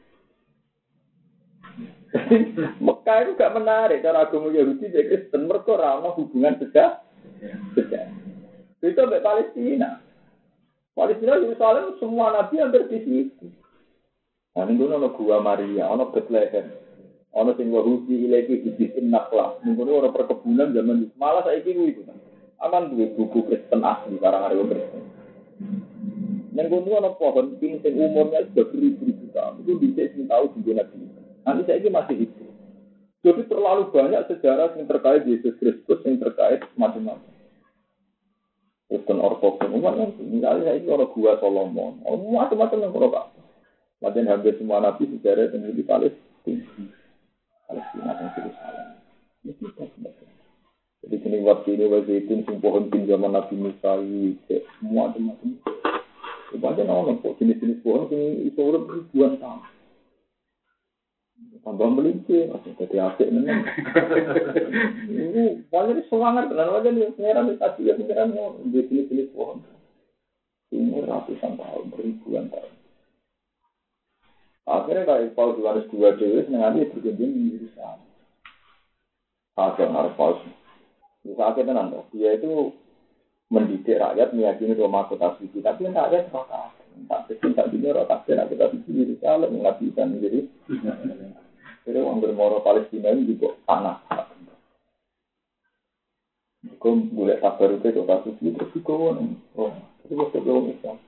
Mekah itu gak menarik cara agama Yahudi dan Kristen mereka ramah hubungan sejak sejak. Itu sampai Palestina. Palestina Yerusalem semua nabi hampir di situ. Nah ini ada gua Maria ada Bethlehem. Ada sing Yahudi ilagi dibikin naklah ini ada perkebunan zaman itu. Malah saya ingin itu akan dua buku Kristen asli karang ada Kristen yang kedua ada pohon sing umurnya sudah beribu-ribu tahun itu bisa tahu di Nabi Nanti saya ini masih itu. Jadi terlalu banyak sejarah yang terkait Yesus Kristus yang terkait macam-macam. Bukan ortodok, misalnya ini orang gua Solomon, macam-macam yang pak. Macam hampir semua nabi sejarah yang di Palestina, Palestina yang Yerusalem. Itu Jadi sini waktu ini waktu itu sing pohon pinjaman Nabi Musa semua macam-macam. Sebanyak orang kok jenis-jenis pohon ini itu ribuan tahun. tambah melinci, jadi asik menang. Ini banyak semangat, dan aja nih pengiran di tadi ya pengiran mau di sini pohon. Ini ratusan tahun, ribuan tahun. Akhirnya kayak Paul Yohanes dua dewi senengannya berkunjung di Yerusalem. Akhirnya harus Paul. Bisa akhirnya nanti dia itu mendidik rakyat meyakini Roma kota suci, tapi rakyat kota. Tak bisa tak bisa rotasi kota suci di Yerusalem nggak bisa menjadi jadi orang bermoro Palestina ini juga tanah. Kau boleh sabar itu ke kasus itu terus kau Oh, itu waktu belum Islam.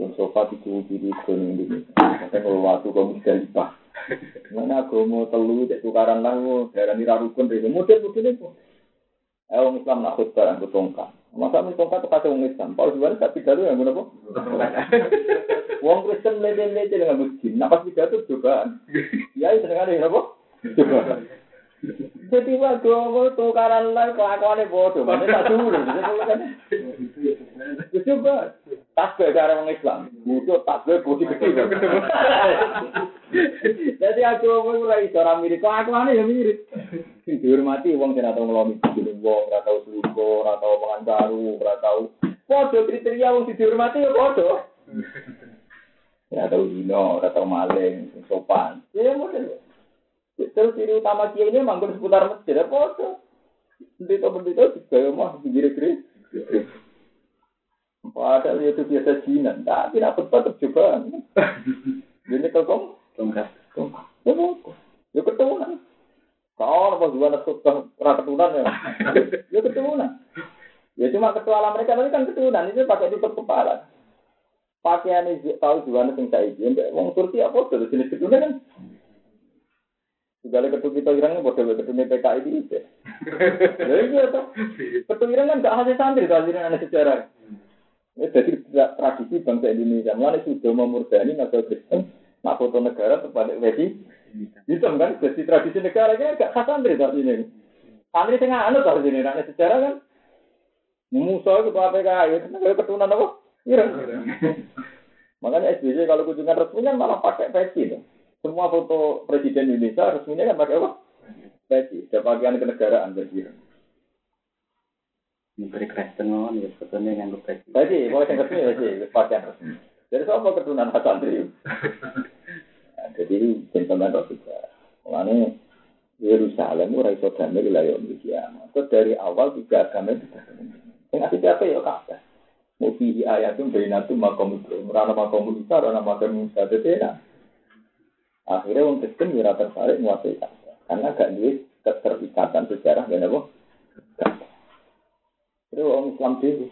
Yang sofa itu diri ke Indonesia. Saya kalau waktu kau mesti lipat. Mana aku mau telu cek tukaran lah, daerah ini rarukun dari model-model itu. Eh, orang Islam nak khutbah yang tongkat. Masa ini tongkat itu kata orang Islam. Kalau sebenarnya tak pidato yang guna apa? Wong Kristen lele-lele dengan masjid. Nah pas pidato juga. Ya itu dengan apa? Coba. Jadi waktu aku tukaran lah kelakuannya bodoh. Mana tak turun. Coba. Tasbih cara orang Islam. Butuh putih kecil. Jadi aku mau mulai orang mirip. Kelakuannya ya mirip. Dihormati wong sing ora tau ngelomi bojo wong, ora tau selingkuh, ora tau mangan baru, ora tau. Padha kriteria wong dihormati ya padha. Ya tahu dino, ora tau maling, sopan. Ya model. Terus ciri utama kia ini manggon seputar masjid, ya foto. Bendito-bendito juga mah pinggir kiri. Padahal itu biasa jinan, tapi nak betul coba. Ini kalau tongkat, tongkat, ya foto, ya ketunan. Kau apa juga nak ketunan ya? Ya ketunan. Ya cuma ketua mereka tapi kan ketunan itu pakai tutup kepala pakaian ini tahu juga nih sing saya izin, wong Turki apa tuh jenis kedua kan? Segala ketua kita Irang bodoh ketua PKI ini. Ya iya toh. Ketua Irang kan gak hasil santri tuh hasilnya anak sejarah. Ya, jadi tradisi bangsa Indonesia. Mulai sudah memurdani nasional Kristen, nak foto negara kepada wedi. Itu kan jadi tradisi negara kan gak khas santri tuh ini. Santri tengah anu tuh sini anak sejarah kan. Musuh itu PKI, itu keturunan apa? Irang. Makanya SBY kalau kunjungan resmi kan malah pakai peci tuh. Semua foto presiden Indonesia resminya kan pakai apa? Peci. Ada pakaian kenegaraan berarti. Menteri Kristen mohon ya sebetulnya yang peci. Peci, mau yang resmi peci, pakaian resmi. Jadi siapa keturunan Hasan Tri? Nah, jadi gentleman Rasulullah. Makanya Yerusalem itu raiso damai wilayah Indonesia. Itu dari awal tiga agama itu Yang ngasih siapa ya kata. Mau pilih ayat itu dari natu makom itu. Merana makom Musa, merana makom Musa. Jadi Akhirnya orang Kristen ya tertarik menguasai. Karena gak duit keterikatan sejarah dan apa? Itu orang Islam dulu.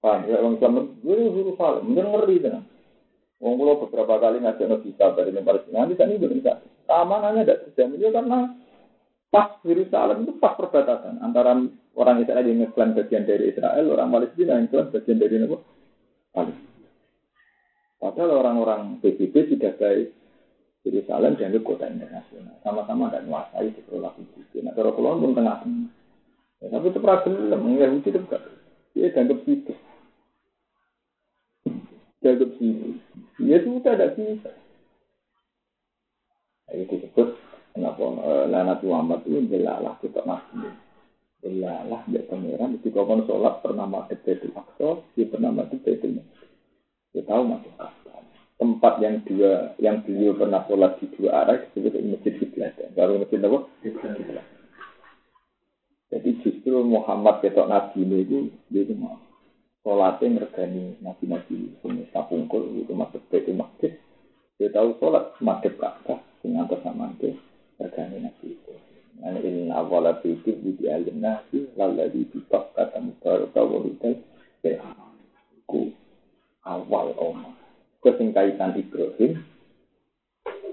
Paham ya orang Islam dulu dulu salah. Mungkin ngeri kan. Wong kula beberapa kali ngajak Nabi Sabar di Palestina, nanti kan ini bisa. Keamanannya tidak terjamin ya karena pas Yerusalem itu pas perbatasan antara orang Israel yang ngeklaim bagian dari Israel, orang Palestina yang ngeklaim bagian dari apa? Palestina. Padahal orang-orang PBB sudah baik Yerusalem dan kota internasional. Sama-sama ada menguasai perilaku itu. Nah, kalau keluar pun tengah ya, tapi itu problem, Yahudi itu enggak. Dia dianggap situ. Dianggap situ. Ya itu udah ada bisa. Nah, itu disebut kenapa uh, Lana Muhammad itu jelalah kita masjid. Jelalah dia pangeran. Ketika kau sholat pernah mati Baitul Aqsa, dia pernah mati Baitul kita tahu masuk akal. Tempat yang dua, yang beliau pernah sholat di dua arah disebut masjid kiblat. Baru masjid apa? Kiblat. Jadi justru Muhammad ketok Nabi ini itu dia itu mau sholatnya meregani nabi-nabi punya sapungkul itu masuk ke masjid. Dia tahu sholat madhab Ka'bah dengan atas sama itu meregani nabi itu. Nah, ini awal itu di alim nasi lalu di kata mubarak awal ya awal oma. Kesing kaitan Ibrahim,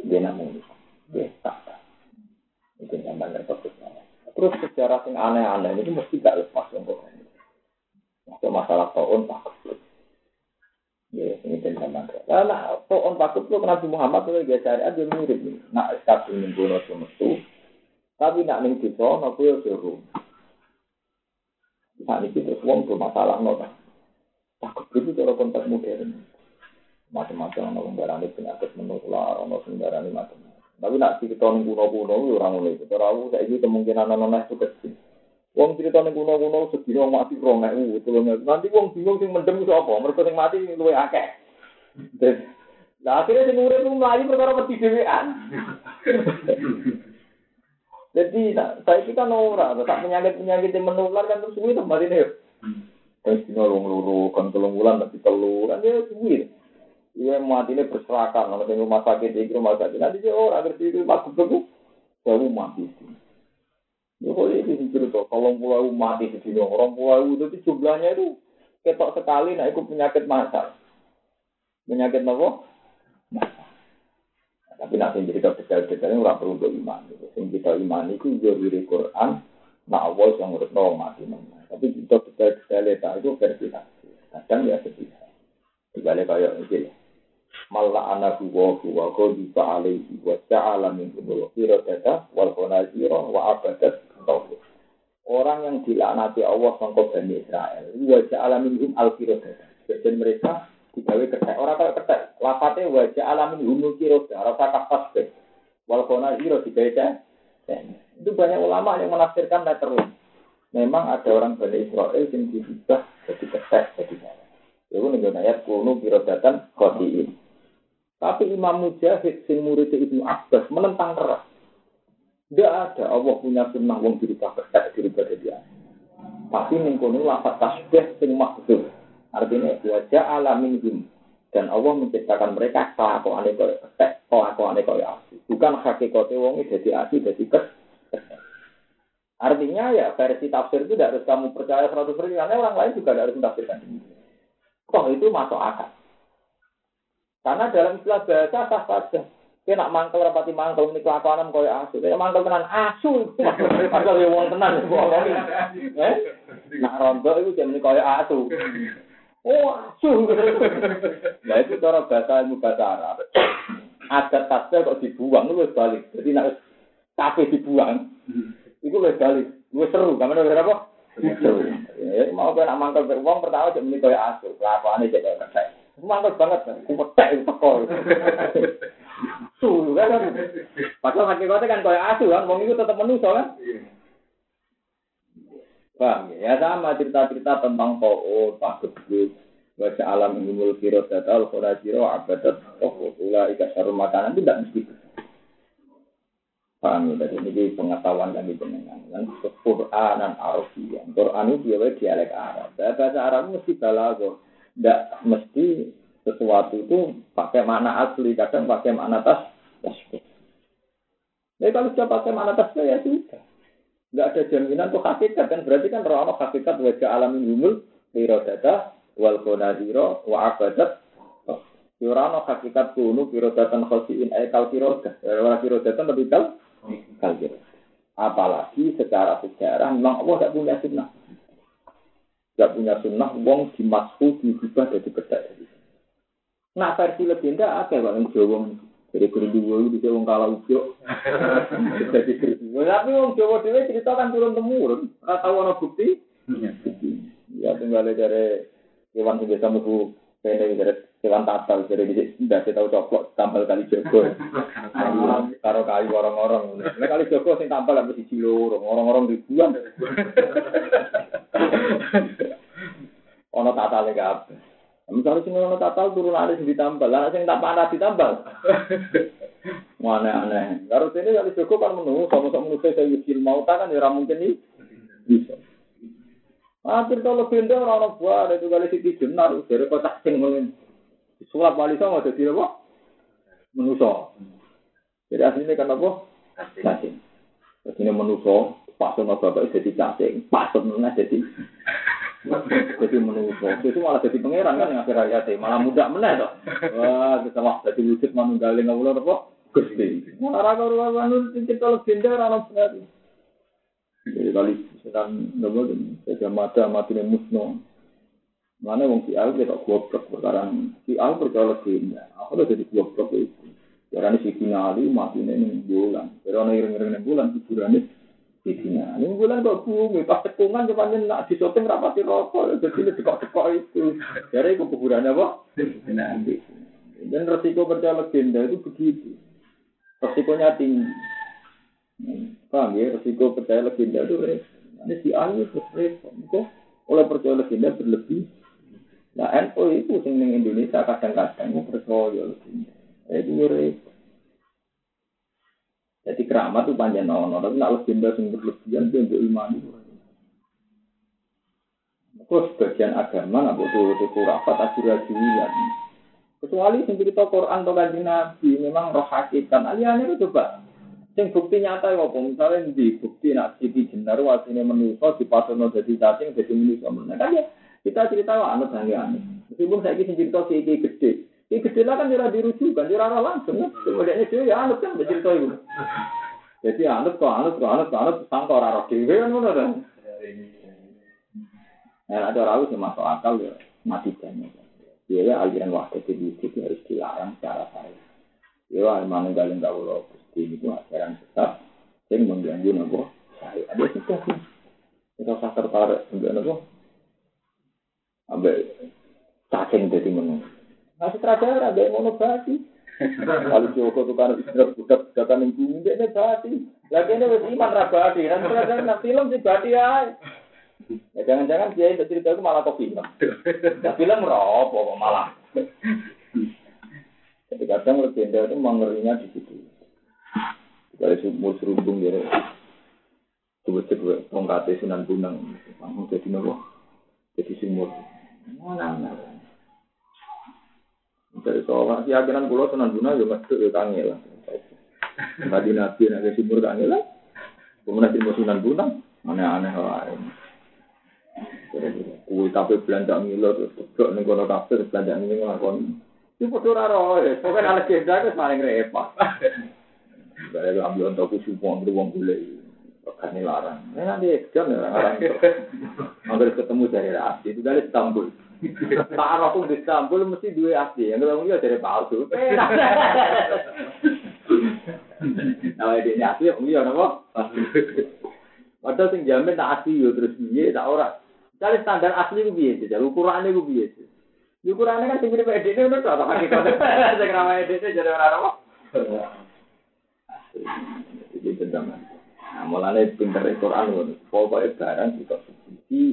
dia namun dia tak. Itu zaman repot Terus sejarah yang aneh-aneh ini mesti gak lepas ini. Waktu masalah tahun takut. Ya, ini dan zaman Nah, tahun takut itu Nabi Muhammad itu dia cari aja mirip. Nak sekali minggu nasi metu, tapi nak ning desa, nabi ya suruh. Saat ini terus uang bermasalah nota. Takut itu cara konteks modern. Macam-macam orang barang penyakit menular, orang sembarang macam-macam. Tapi nak cerita ning kuno-kuno itu orang mulai itu. Tahu saya ini kemungkinan anak-anak itu kecil. Wong cerita ning kuno-kuno sedina mati rong ewu, tulung Nanti wong bingung sing mendem iso apa? Mergo sing mati luwe akeh. Nah akhirnya sing urip ku mlayu perkara mati dhewean. Jadi saya ini kan ora, tak penyakit-penyakit yang menular kan terus suwi tempat ini. Terus dino luru, kan telung bulan tapi telu, kan dia suwi. Iya mati ini berserakan, kalau di rumah sakit, di rumah sakit, nanti dia orang ngerti itu mati begitu, baru mati. Ya kok ini sih cerita, kalau pulau mati di sini, orang pulau itu jumlahnya itu ketok sekali, nah itu penyakit masal. Penyakit apa? Nah, tapi nanti cerita detail-detailnya orang perlu beriman. Gitu. Yang kita iman itu dari Quran, nah Allah yang urut mati. Tapi kita detail-detail itu versi Kadang ya sedih. Dibalik kayak ini. Malah anak wa wa qadifa alaihi wa ta'ala min umul data wal qanazira wa abadat tauhid. Orang yang dilaknati Allah sangka Bani Israel, wa ja'ala minhum al data. Jadi mereka digawe kertas. Orang kalau kertas, lafate wa ja'ala minhum qirodah, rasa kapas be. Wal qanazira dibaca. Itu banyak ulama yang menafsirkan letterless. Memang ada orang Bani Israel yang diubah jadi kertas, jadi Itu nih ayat kuno birodatan khotiin. Tapi Imam Mujahid, sing murid Ibnu Abbas, menentang keras. Tidak ada Allah punya sunnah wong dirubah kertas dirubah jadi Tapi mengkono lafaz tasbih sing maksud. Artinya wajah alamin him. Dan Allah menciptakan mereka kelakuan itu kertas, kelakuan itu asli. Bukan hakikatnya wong jadi asli, jadi kertas. Artinya ya versi tafsir itu tidak harus kamu percaya 100% karena orang lain juga tidak harus mentafsirkan. Toh itu masuk akal. Karena dalam istilah bahasa sah saja. Kita nak mangkel rapati mangkel ini kelakuanan koyo asu. Kita mangkel tenan asu. Padahal ya wong tenan kok ngono. Eh? Nak rondo itu jam ini koyo asu. Oh, asu. Nah itu cara bahasa ilmu bahasa Arab. Ada tasbih kok dibuang itu balik. Jadi nak kafe dibuang. Itu wis balik. Wis seru, kamu udah apa? Seru. Ya mau kan mangkel wong pertama jam ini koyo asu. Jadi kayak Mantap banget kan, kupetek itu teko. Su kan. Padahal hakikatnya kan kaya asu kan, wong itu tetap manusia kan. Paham ya? Ya sama cerita-cerita tentang To'ud, Pak Gebut, baca alam ilmul kiro datal, khurajiro, abadat, tokoh, ula, ikat sarum makanan, itu tidak mesti. Paham ya? Jadi ini pengetahuan kami. Kan Quran dan Arabian. Quran itu dia dialek Arab. Bahasa Arab mesti balago. Tidak mesti sesuatu itu pakai makna asli, kadang pakai makna tas. Jadi kalau sudah pakai makna tas ya sudah. Tidak ada jaminan tuh hakikat kan berarti kan roh hakikat wajah alamin humul data wal konadiro wa abadat Yurano hakikat kunu pirodatan khosiin aikal pirodah. Wala pirodatan lebih kal kal Apalagi secara sejarah memang Allah tidak punya sunnah. Tidak punya sunnah, wong dimasku diubah dari beda Nah versi legenda ada pak yang Jawa jadi berdua itu bisa wong kalah ujo. Jadi berdua. Tapi wong Jawa dewe cerita kan turun temurun. Rata wono bukti. Ya tinggal dari hewan yang biasa mutu pendek dari hewan tatal dari di tidak tahu coplok tampil kali jogo. Karo kayu orang-orang. Nah kali jogo sing tampil habis di cilo orang-orang ribuan. Ono tatale kabeh. Misalnya sing ono tatal turun ada sing ditambal, lah sing tak panah ditambal. Mana aneh. Karo sini kali Joko kan menunggu sama-sama menunggu saya yusil mau kan ya mungkin ini bisa. Akhir kalau pindah orang-orang buah itu kali sih jenar dari kota sing mulai sulap wali sama jadi apa? Menuso. Jadi aslinya kan apa? Cacing. Jadi menuso, pasun bapak jadi cacing, pasun jadi jadi menunggu. Itu malah jadi pangeran kan yang akhir ayat malah mudah meneh toh. Wah, kita wah jadi wujud manunggalin ngawula apa? Gusti. Ora karo anu cerita legenda ora ono bener. Jadi kali setan nopo saja mata mati musno. Mana wong si Al kita goblok perkara si Al percaya legenda. Aku udah jadi goblok itu. Karena si Kinali mati nih bulan. Karena iring-iring bulan kuburannya Sidina. Ini bulan kok bumi, pas tekungan coba nak di shopping rapati rokok, jadi lebih kok dekok itu. Jadi itu kuburannya apa? Nanti. Dan resiko percaya legenda itu begitu. Resikonya tinggi. Paham ya? Resiko percaya legenda itu Ini si Ayu terus repot. Oleh percaya legenda berlebih. Nah, NU itu sing Indonesia kadang-kadang percaya legenda. Itu repot. Jadi keramat itu panjang nono, tapi nak legenda yang berlebihan dia untuk iman itu. Terus sebagian agama nak butuh itu kurafat ajuran Kecuali yang cerita Quran atau kaji Nabi memang roh hakikat. Aliannya itu coba. Yang bukti nyata ya apa? Misalnya di bukti nak siti jenar wasine menuso di pasono jadi cacing jadi menuso. Nah kan ya kita cerita wah anut aneh aneh. Meskipun saya kisah cerita si gede, ini gede lah kan jurah dirujukan, jurah langsung kan. Kemudian itu ya anut kan, cerita itu. Jadi anut kok anut kok anut kok anut sangka ora roh dhewe kan ngono kan. Nah, ada orang yang masuk akal ya mati banyak. Dia ya aliran waktu itu harus dilarang secara saya. Dia emang ninggalin gak ulo gusti itu ajaran sesat yang mengganggu nopo saya. Ada sudah sih. Kita usah tertarik dengan nopo. Ambil cacing jadi menunggu. Nah, sutradara ada yang ngono basi. Kalau Joko tuh kan budak budakan yang bumi dia basi. Lagi ini wes iman rabadi. Dan sutradara film sih bati ya. Ya jangan-jangan dia itu cerita itu malah kok film. Nah, film ropo malah. Jadi kadang legenda itu mengerinya di situ. Kalau sumur serubung dia, coba coba tongkatnya sunan bunang, langsung jadi nopo, jadi sumur. Mana mana. Dari sholat, keyakinan pulau sunan guna ya masuk ya kangen lah. Nabi nabi nabi sumur kangen lah. Kemudian di sunan guna, aneh-aneh lain. Kue tapi belanja milo terus tebak nih kono kafir belanja ini ngelakon Itu podo ora roh, pokoknya ala legenda itu paling repot. Saya ambil untuk kusu wong wong boleh. Kan larang. Ini nanti ya larang. Hampir ketemu dari asli itu dari Istanbul. Tak aku di Istanbul mesti dua asli. Yang ketemu dia dari palsu. Nah, ini asli, iya napa? Padahal sing jamin tak asli yo terus piye tak ora. Cari standar asli ku piye sih? Ukurane ku piye sih? Ukurane kan sing mirip edene ngono to, tak hakikat. Sing ramai jadi ora apa. Jadi tendangan. Nah, mulane pinter Quran ngono. Pokoke barang kita suci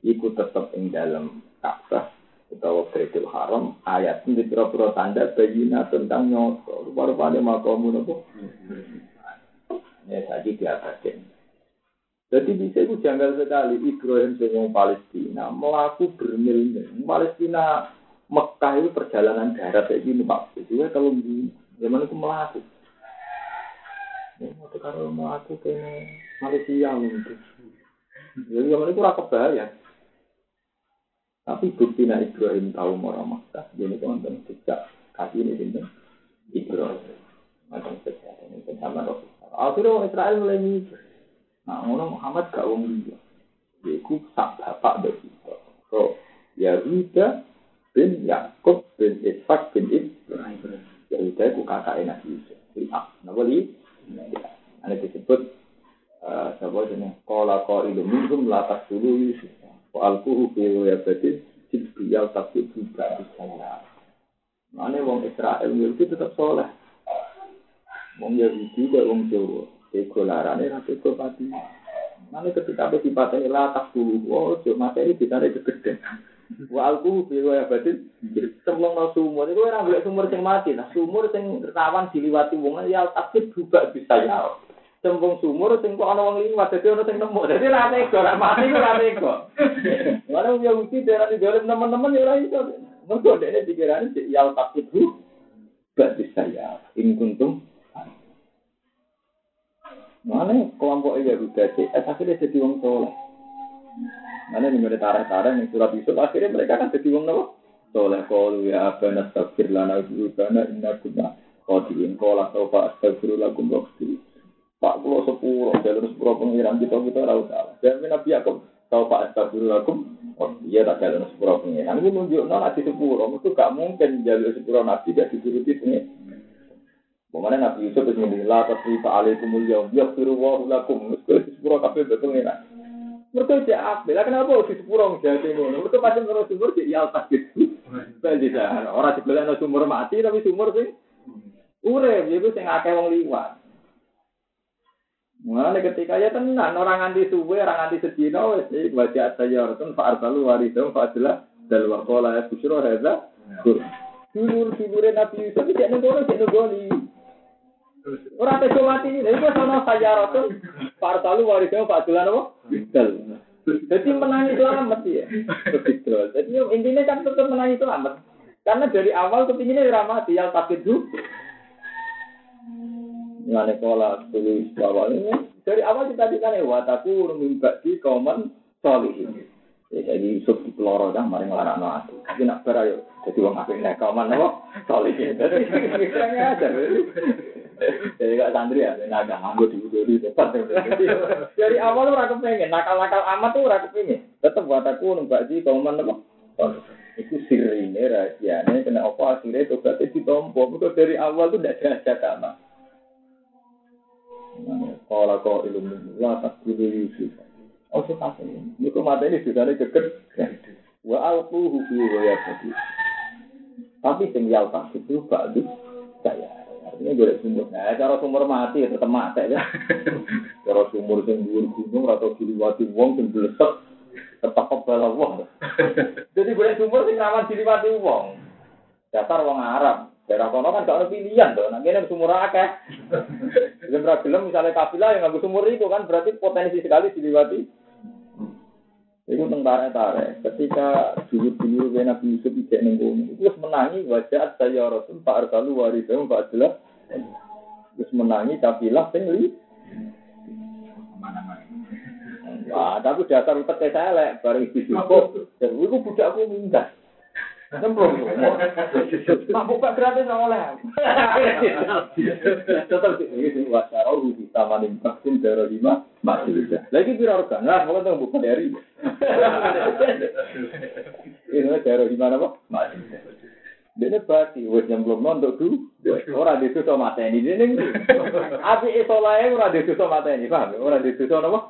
iku tetep ing dalam Ka'bah utawa Baitul Haram ayat ini pura-pura tanda bayina tentang nyoto. Rupa-rupanya makamu nopo? Ya tadi diabatin jadi bisa itu janggal sekali Ibrahim senyum Palestina melaku bermil-mil Palestina Mekah itu perjalanan darat kayak gini pak. Itu ya kalau di zaman itu melaku. Ya mau kalau melaku ke Malaysia mungkin ya zaman itu rakyat bahaya tapi bukti nak Ibrahim tahu mau Makkah, jadi teman-teman sejak kaki ini ini Ibrahim. Macam saja ini bersama Rasul. Akhirnya orang Israel mulai mikir. Nah, orang Muhammad gak wong dia. Yaitu sak bapak dari kita. So, Yahuda bin Yakub bin Ishak bin Ibrahim. Yahuda itu kakak Nabi Yusuf. Ishak. Nah, boleh? Ini disebut uh, jenis? Kala kau ilmu minhum latak dulu Yusuf. Wa alkuhu fi wayabati jibriyal tapi juga saya. Mana wong Israel itu tetap soleh. Wong Yahudi kok wong Jawa. Ego larane ra ego pati. Mana ketika apa sifatnya lah dulu. Oh, cuma materi kita ada gede. Wa alkuhu fi wayabati semlong no sumur. Itu orang boleh sumur sing mati. Nah sumur sing rawan diliwati wong ya tapi juga bisa ya cembung sumur sing kok ana wong liwat dadi ana sing nemu. Dadi ra tega ra mati ku ra tega. Walau ya uti daerah di dalam teman-teman ya ora iso. Mergo dekne pikirane sik yal takibu berarti saya in kuntum Mana kelompok ya udah sih, eh akhirnya jadi wong soleh. Mana nih mereka tarik-tarik yang surat Yusuf, akhirnya mereka kan jadi wong nopo. Soleh. Kalu ya abana astagfir lana dana inna kunna qadiin qala sawfa astaghfiru lakum waghfir Pak pulau sepuluh, jalur sepuluh pengiran kita kita tahu salah. Dan Nabi Yakub tahu Pak Astagfirullahaladzim. Oh iya tak jalur sepuluh pengiran. Ini nunjuk nol di sepuluh. Itu gak mungkin jalur sepuluh Nabi gak dituruti ini. Bagaimana Nabi Yusuf itu menilai atas cerita alaikumul yaum yaghfiru wa lakum. Terus sepuluh kabeh betul pengiran. Mereka apa? Lah kenapa di sepuluh jadi ngono? Mereka pasti terus sumur cek ya tak gitu. Jadi orang sebelah sumur mati tapi sumur sih urep, itu sing akeh wong liwat. Mulane ketika ya tenan orang anti suwe, orang anti sedina wis iki baca tayaratun fa arsalu waridum fa adla dal wa qala ya busyra hadza dulur dulure Nabi Yusuf cek nang kono cek nggoni. Ora tega mati ini, iku sono sayaratun fa arsalu waridum fa adla apa? Dal. Jadi menangi selamat ya. Jadi intinya kan tetap menangi selamat. Karena dari awal kepinginnya ramati, yang takut dulu. Ngane pola tulis ini dari awal kita ditanya wataku mimba di kauman solihin. Ya, jadi Yusuf di peloro dah mari ngelarang no aku. Tapi nak berayo jadi wong apik nek kauman apa solihin. Jadi pikirannya aja. Jadi gak santri ya, naga nganggo di di tempat. Dari awal ora kepengen, nakal-nakal amat tuh ora kepengen. Tetep wataku nembak di kauman apa. Itu sirine rahasianya, kena apa akhirnya tobatnya ditompo. Mereka dari awal tuh tidak ada sama. Kalau kau ilmu lah tak kudu Yusuf. Oh tak ini. Niku mata ini sudah ada keket. Wa wa ya tadi. Tapi sing yal tak itu badu saya. Artinya gue sumur. Nah, cara sumur mati ya tetap mati ya. Cara sumur sing dhuwur gunung atau diliwati wong sing blesek tetap kebal wong. Jadi gue sumur sing rawan diliwati wong. Dasar wong Arab. Daerah kono kan gak ada pilihan tuh, nanti ini sumur akeh. Gelem gelem misalnya kafilah yang nggak sumur itu kan berarti potensi sekali diliwati. Itu tentara tare. Ketika dulu dulu Nabi Yusuf tidak nenggung, itu menangi wajah saya Rasul Pak Arsalu warisem Pak Jelas. Terus menangi kafilah tinggi. Wah, tapi dasar utek saya lek bareng ibu cukup. Dan itu budakku minta. Nyemplung semua. Mak buka gratis oleh. Tetap sih ini wacara rugi sama nih vaksin darah lima masih bisa. Lagi biar organ lah, kalau tentang buka dari. Ini darah lima apa? Masih bisa. Dia berarti wes nyemplung untuk tuh orang di susu mata ini dia nih. Api isolasi orang di susu mata ini paham? Orang di susu apa?